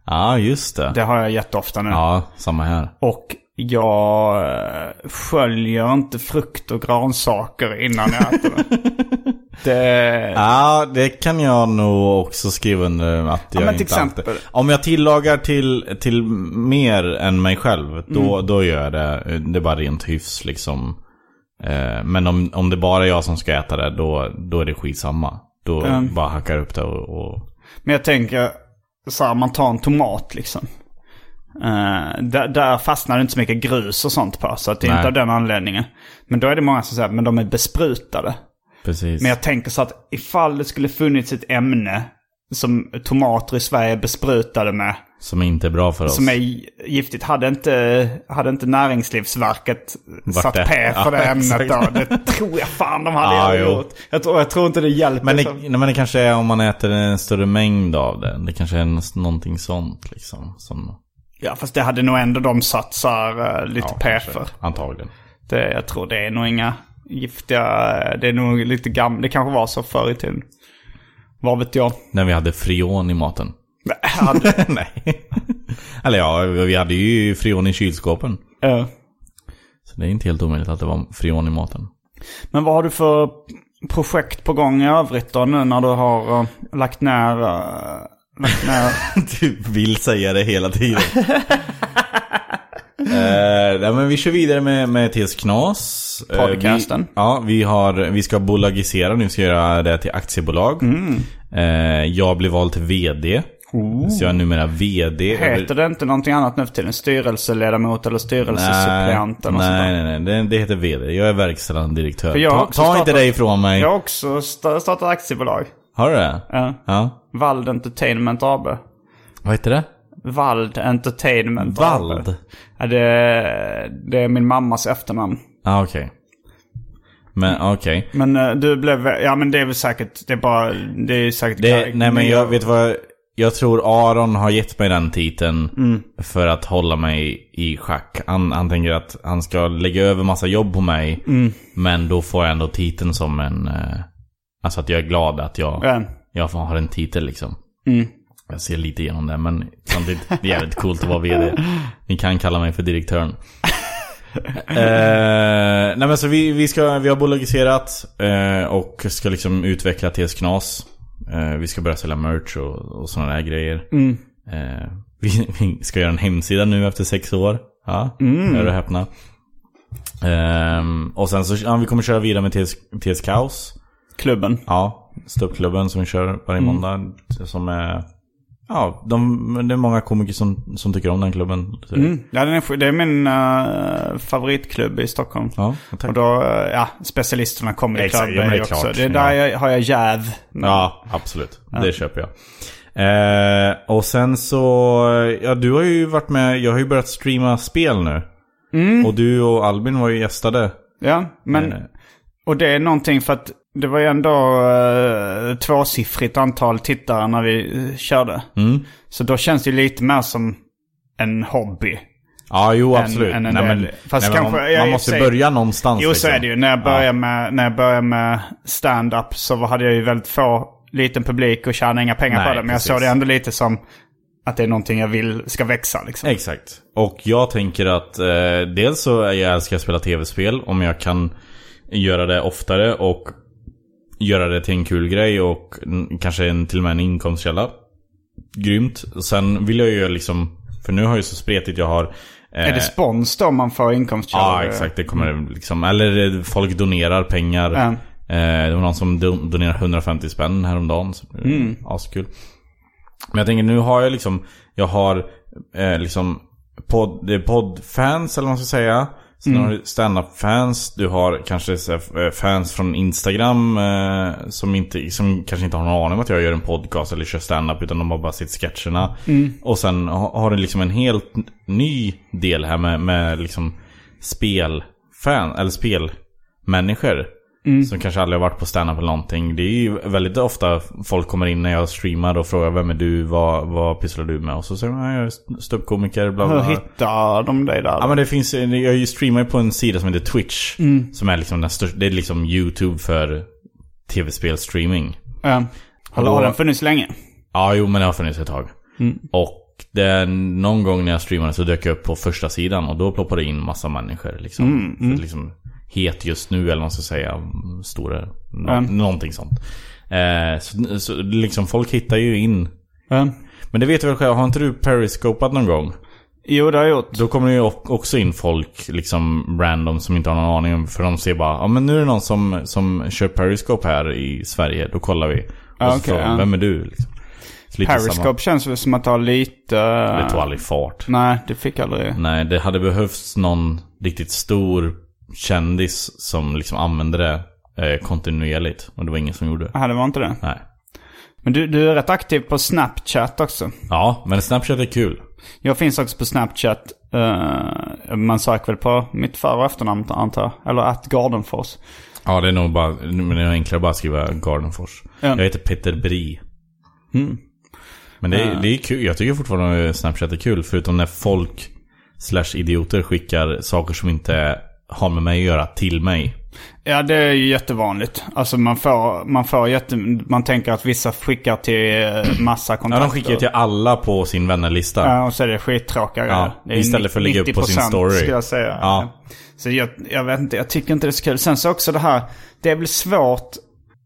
Ja, just det. Det har jag jätteofta nu. Ja, samma här. Och jag eh, sköljer inte frukt och grönsaker innan jag äter det. det Ja, det kan jag nog också skriva under att jag men inte till exempel- alltid... Om jag tillagar till, till mer än mig själv, då, Mm. då gör jag det. Det är bara rent hyfs liksom. Eh, Men om, om det bara är jag som ska äta det, då, då är det skitsamma. Då Mm. bara hackar upp det och... och... Men jag tänker, så här, man tar en tomat liksom. Eh, där, där fastnar det inte så mycket grus och sånt på. Så att det är inte av den anledningen. Men då är det många som säger, men de är besprutade. Precis. Men jag tänker så att ifall det skulle funnits ett ämne som tomater i Sverige besprutade med. Som inte är bra för oss. Som är giftigt. Hade inte, hade inte Näringslivsverket Vart satt det? P för Ja, det ämnet då? Det tror jag fan de hade Ja, ja, jo. gjort. Jag tror, jag tror inte det hjälper. Men det, nej, men det kanske är om man äter en större mängd av det. Det kanske är någonting sånt liksom. Som, Ja, fast det hade nog ändå de här, eh, lite ja, P för. Antagligen. Det, jag tror det är nog inga giftiga... Det är nog lite gammalt. Det kanske var så förr i tiden. Vad vet jag? När vi hade freon i maten. Men, hade, Nej. Eller ja, vi hade ju freon i kylskåpen. eh, Så det är inte helt omöjligt att det var freon i maten. Men vad har du för projekt på gång i övrigt då nu när du har eh, lagt ner... eh, lagt ner... Du vill säga det hela tiden. Eh, nej, men vi kör vidare med, med TS Knas. Eh, Podcasten. vi, ja, vi, har, vi ska bolagisera nu. Vi ska göra det till aktiebolag. Mm. Eh, jag blev vald till VD. Så jag är numera VD. Heter det inte någonting annat nu för tiden? Styrelseledamot eller Nej, styrelsesuppleant eller något sånt nej, där? nej, nej. Det, det heter VD. Jag är verksamma direktör. Jag Ta, ta inte startat- det ifrån mig. Jag har också sta- startat aktiebolag. Har du det? Ja. Ja. Vald Entertainment AB. Vad heter det? Vald Entertainment. Vald? Ja, det, det är min mammas efternamn. Ja, ah, okej. Men okej. Men eh, du blev... Ja men det är väl säkert... Det är bara... Det är säkert... Det, nej men jag vet vad, jag tror Aron har gett mig den titeln Mm. för att hålla mig i schack. Han, han tänker att han ska lägga över massa jobb på mig. Mm. Men då får jag ändå titeln som en... eh, Alltså att jag är glad att jag, Ja. jag har en titel liksom. Mm. Jag ser lite igenom det men samtidigt det är jävligt coolt att vara VD. Ni kan kalla mig för direktören. eh, nej men så vi, vi, ska, vi har bolagiserat eh, och ska liksom utveckla TS Knas. Eh, vi ska börja sälja merch och, och sådana där grejer. Mm. Eh, vi, vi ska göra en hemsida nu efter sex år. Ja, mm. hör och häpna. Ehm, och sen så, ja, vi kommer köra vidare med TS, TS Kaos. Klubben. Ja, ståuppklubben som vi kör varje måndag. Som är... Ja, de, det är många komiker som, som tycker om den klubben. Mm. Ja, den är, det är min eh, favoritklubb i Stockholm. Ja, tack. Och då, eh, ja, specialisterna kommer i Exakt, klubb ja, men det också. klart. Det är där Ja. jag, har jag jäv. Ja, absolut. Det köper jag. Eh, och sen så, ja du har ju varit med, jag har ju börjat streama spel nu. Och du och Albin var ju gästade. Ja, men... Eh. Och det är någonting för att det var ju ändå uh, tvåsiffrigt antal tittare när vi eh, körde. Mm. Så då känns det ju lite mer som en hobby. Ja, jo absolut. en- en nej, men. Fast nej, kanske- man, jag- man jag måste säger- börja någonstans. Jo, så liksom. är det ju. När jag började med, när jag började med stand-up så hade jag ju väldigt få, liten publik och tjänade inga pengar Nej, på det. Men jag precis. såg det ändå lite som att det är någonting jag vill ska växa liksom. Exakt. Och jag tänker att eh, dels så är jag älskar att spela tv-spel. Om jag kan göra det oftare och göra det till en kul grej och mm, kanske en, till och med en inkomstkälla. Grymt. Sen vill jag ju liksom, för nu har jag ju så spretigt jag har... eh, Är det spons då man får inkomstkällor? Ja, exakt. Det kommer liksom, eller eh, folk donerar pengar. Ja. Eh, det var någon som don- donerade 150 spänn häromdagen. Så, mm. Askul. Men jag tänker, nu har jag liksom, jag har eh, liksom podd, det är poddfans eller vad man ska säga. Sen har du stand-up-fans, du har kanske eh, fans från Instagram eh, som, inte, som kanske inte har någon aning om att jag gör en podcast eller kör stand-up utan de har bara sett sketcherna. Och sen ha- har du liksom en helt ny del här med, med liksom spelfan, eller spelmänniskor. Som kanske aldrig har varit på stand-up eller någonting. Det är ju väldigt ofta folk kommer in när jag streamar och frågar vem är du, vad, vad pysslar du med? Och så säger man, jag är ståuppkomiker, bla bla Hur hittar de dig där? Ja men det finns, jag streamar ju på en sida som heter Twitch. Mm. Som är liksom den största, det är liksom YouTube för tv-spelstreaming. Ja. Har, har den funnits länge? Ja, jo men det har funnits ett tag. Och det, någon gång när jag streamade så dök jag upp på första sidan och då ploppade det in massa människor. Liksom, För liksom het just nu eller vad man ska säga. Stora. Mm. Någonting sånt. Eh, så, så liksom folk hittar ju in. Ja. Men det vet du väl själv, har inte du periscopat någon gång? Jo, det har jag gjort. Då kommer det ju också in folk liksom random som inte har någon aning om. För de ser bara, ja men nu är det någon som, som kör periscope här i Sverige. Då kollar vi. Och Ja, så frågar ja. vem är du? Liksom. Periscope samma. känns väl som att har lite... Det tog aldrig fart. Nej, det fick aldrig. Nej, det hade behövts någon riktigt stor kändis som liksom använde det eh, kontinuerligt. Och det var ingen som gjorde det. Nej, det var inte det. Nej. Men du, du är rätt aktiv på Snapchat också. Ja, men Snapchat är kul. Jag finns också på Snapchat. Uh, man söker väl på mitt för och efternamn antar jag. Eller att Gardenfors. Ja, det är nog bara, men det är enklare bara att skriva Gardenfors. Ja. Jag heter Peter Bri. Men det är, det är kul. Jag tycker fortfarande Snapchat är kul. Förutom när folk slash idioter skickar saker som inte har med mig att göra till mig. Ja, det är ju jättevanligt. Alltså man får, man får jätte... Man tänker att vissa skickar till eh, massa Ja, kontakter. de skickar till alla på sin vännerlista. Ja, och så är det skittråkiga Ja, grejer. Det är istället för att lägga upp på sin 90% story. skulle jag säga. Ja. Så jag, jag vet inte, jag tycker inte det är så kul. Sen så också det här, det är väl svårt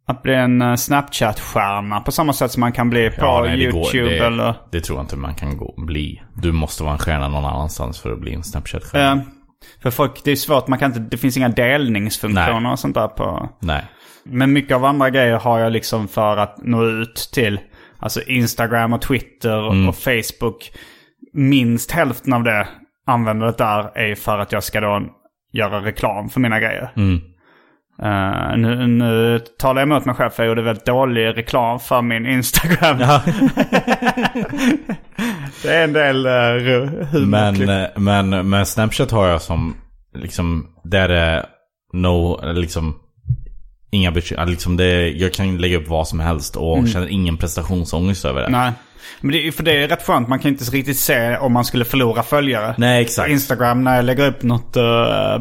att bli en eh, Snapchat-stjärna på samma sätt som man kan bli på nej, det går- YouTube det, eller... Det tror jag inte man kan gå, bli. Du måste vara en stjärna någon annanstans för att bli en Snapchat-stjärna. Eh, för folk, det är svårt, man kan inte, det finns inga delningsfunktioner Nej. och sånt där på... Nej. Men mycket av andra grejer har jag liksom för att nå ut till alltså Instagram och Twitter Mm. och Facebook. Minst hälften av det användandet där är för att jag ska då göra reklam för mina grejer. Mm. Eh, nu, nu talar jag emot mig själv för jag gjorde väldigt dålig reklam för min Instagram. det är en del uh, humorklipp. Men, eh, men, men Snapchat har jag som, liksom, där är no, liksom, inga bekymmer. Liksom det, jag kan lägga upp vad som helst och känner ingen prestationsångest över det. Mm. Nej. Men det, är- för det är rätt skönt. Man kan inte riktigt se om man skulle förlora följare. Nej, exakt. På Instagram när jag lägger upp något uh,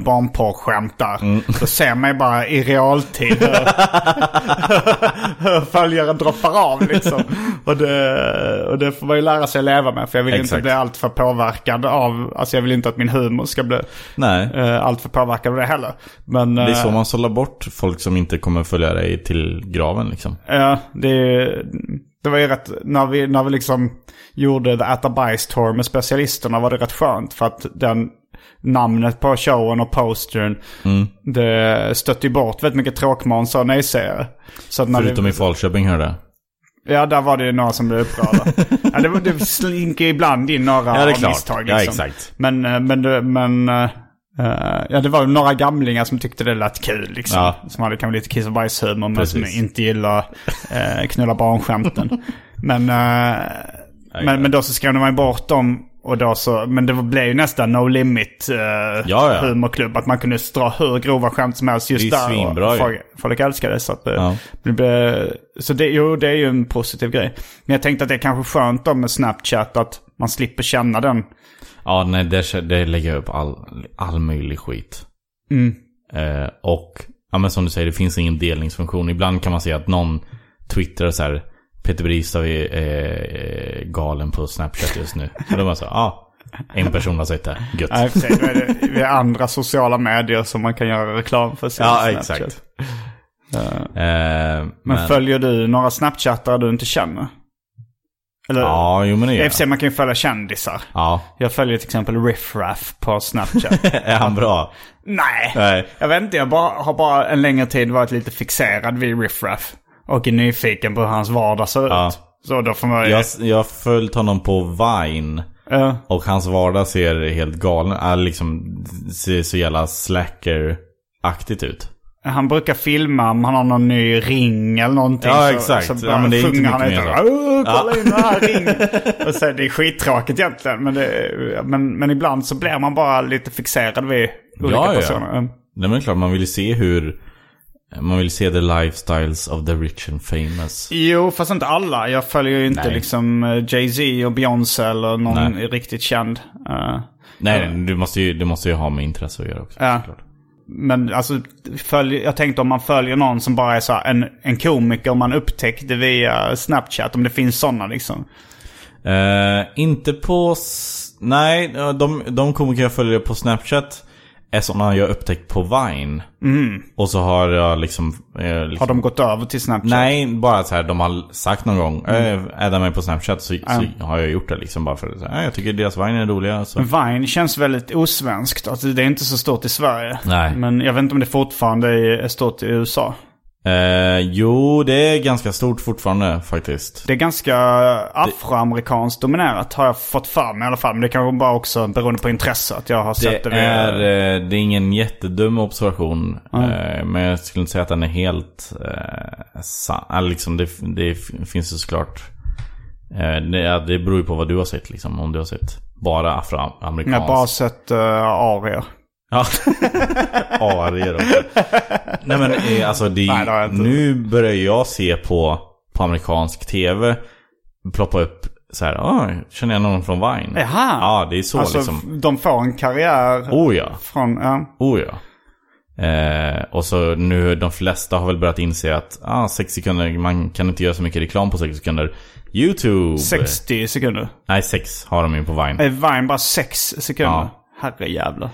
barnporrskämt där. Mm. Då ser man ju bara i realtid hur, hur följare droppar av liksom. Och det, och det får man ju lära sig att leva med. För jag vill inte Exakt. bli alltför påverkad av... Alltså jag vill inte att min humor ska bli Nej. uh, alltför påverkad av det heller. Men... Det är eh, så man sållar bort folk som inte kommer följa dig till graven liksom. Ja, det, det var ju rätt, när vi, när vi liksom gjorde The Atta Bice Tour med specialisterna var det rätt skönt. För att den namnet på showen och postern, det stötte ju bort väldigt mycket tråkmåns och nej-sägare. Förutom vi, i Falköping hörde Ja, där var det ju några som blev upprörda. ja, det, det slinker ibland in några Ja, det är klart. misstag. Ja, Liksom. exakt. Men, eh, men, det- men eh, ja, det var några gamlingar som tyckte det lät kul. Liksom. Ja. Som hade kanske lite kiss och bajshumor men som inte gillar uh, knulla barnskämten. men, eh, men, men då så skrev man bort dem. Och då så, men det blev ju nästan no limit uh, ja. humorklubb. Att man kunde dra hur grova skämt som helst just där. svinbra och folk, folk älskar det. Så, att, Ja. det så det, jo, det är ju en positiv grej. Men jag tänkte att det är kanske skönt då med Snapchat att man slipper känna den. Ja, nej, det, det lägger jag upp all, all möjlig skit. Mm. Eh, och, ja men som du säger, det finns ingen delningsfunktion. Ibland kan man se att någon twittrar så här, Peter Bristav är eh, galen på Snapchat just nu. Och då man så, ja, ah, en person har sett det, gött. Sig, då är det, det är andra sociala medier som man kan göra reklam för. ja, Snapchat. exakt. Eh, Men, men, följer du några Snapchattar du inte känner? Eller, ja, jo men det gör jag. man kan ju följa kändisar. Ja, Jag följer till exempel Riff Raff på Snapchat. är han bra? Nej. Nej. Jag vet inte, jag bara, har bara en längre tid varit lite fixerad vid Riff Raff. Och är nyfiken på hur hans vardag ser Ja. ut. Så då får man. Jag, jag har följt honom på Vine. Ja. Och hans vardag ser helt galen, är liksom, ser så jävla slacker-aktigt ut. Han brukar filma om han har någon ny ring eller någonting. Ja, så, exakt. Så Ja, men det är inte han lite. "Åh, Kolla in den här ringen. och så, är det är skittråkigt egentligen. Men, det, men, men ibland så blir man bara lite fixerad vid olika Ja, ja. personer. Mm. Nej men klart, man vill ju se hur... Man vill se the lifestyles of the rich and famous. Jo, fast inte alla. Jag följer ju inte Nej. liksom eh, Jay-Z och Beyoncé eller någon Nej. riktigt känd. Eh, Nej, du måste ju, det måste ju ha med intresse att göra också. Ja. såklart. Men alltså, följ, jag tänkte om man följer någon som bara är så här, en, en komiker och man upptäckte via Snapchat. Om det finns sådana liksom. Uh, inte på... Nej, de, de komiker jag följer på Snapchat är sådana jag upptäckt på Vine. Och så har jag liksom... Eh, liksom Mm. Har de gått över till Snapchat? Nej, bara så här, de har sagt någon gång, mm. adda mig på Snapchat så, så har jag gjort det liksom bara för att säga, jag tycker deras Vine är roliga. Så. Vine känns väldigt osvenskt. Alltså, det är inte så stort i Sverige. Nej. Men jag vet inte om det fortfarande är stort i USA. Eh, jo, det är ganska stort fortfarande faktiskt. Det är ganska afroamerikanskt dominerat har jag fått för mig i alla fall. Men det kanske bara också beroende på intresse att jag har sett Det det. är, eh, det är ingen jättedum observation. Eh, men jag skulle inte säga att den är helt... Eh, sa- eller liksom det, det finns ju såklart... Eh, det, det beror ju på vad du har sett liksom. Om du har sett bara Jag afroamerikanskt. har bara sett uh, arier. Ja. Arier också. Nej men eh, alltså det, Nej, det har jag inte. nu börjar jag se på, på amerikansk tv ploppa upp så här, ah, känner jag någon från Vine? Jaha. Ja, det är så alltså, liksom. de får en karriär Oh ja. från... Ja. Oh ja. Eh, och så nu, de flesta har väl börjat inse att ah, 6 sekunder, man kan inte göra så mycket reklam på 6 sekunder. YouTube. 60 sekunder. Nej, 6 har de ju på Vine. Är Vine bara 6 sekunder? Ja. Herrejävlar.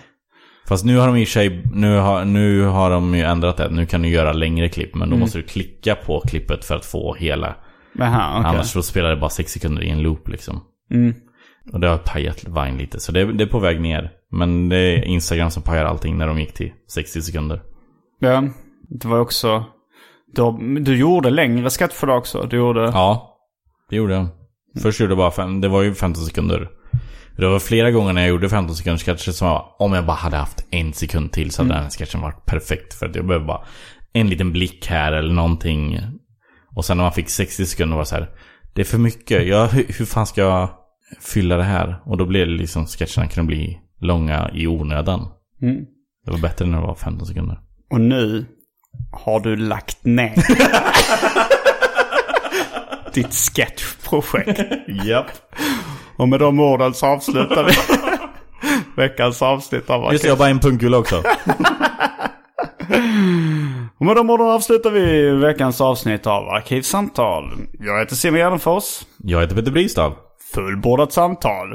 Fast nu har de i sig, nu har, nu har de ju ändrat det. Nu kan du göra längre klipp. Men då måste du klicka på klippet för att få hela. Jaha, okej. Annars så spelar det bara 6 sekunder i en loop liksom. Mm. Och det har pajat Vine lite. Så det, det är på väg ner. Men det är Instagram som pajar allting när de gick till 60 sekunder. Ja, det var också... Du, du gjorde längre skatteförlag också. Du gjorde... Ja, det gjorde jag. Först gjorde jag bara fem, det var ju 15 sekunder. Det var flera gånger när jag gjorde 15 sekunders sketcher som var, om jag bara hade haft en sekund till så hade den här sketchen varit perfekt. För att jag behöver bara en liten blick här eller någonting. Och sen när man fick 60 sekunder var det så här, det är för mycket. Jag, hur, hur fan ska jag fylla det här? Och då blev det liksom, sketcherna kunde bli långa i onödan. Mm. Det var bättre när det var 15 sekunder. Och nu har du lagt ner ditt sketchprojekt. Japp. Och med de orden så avslutar vi veckans avsnitt av Just det, jag bara en punkkula också. Och med de orden avslutar vi veckans avsnitt av Arkivsamtal. Jag heter Simon Gärdenfors. Jag heter Peter Bristav. Fullbordat samtal.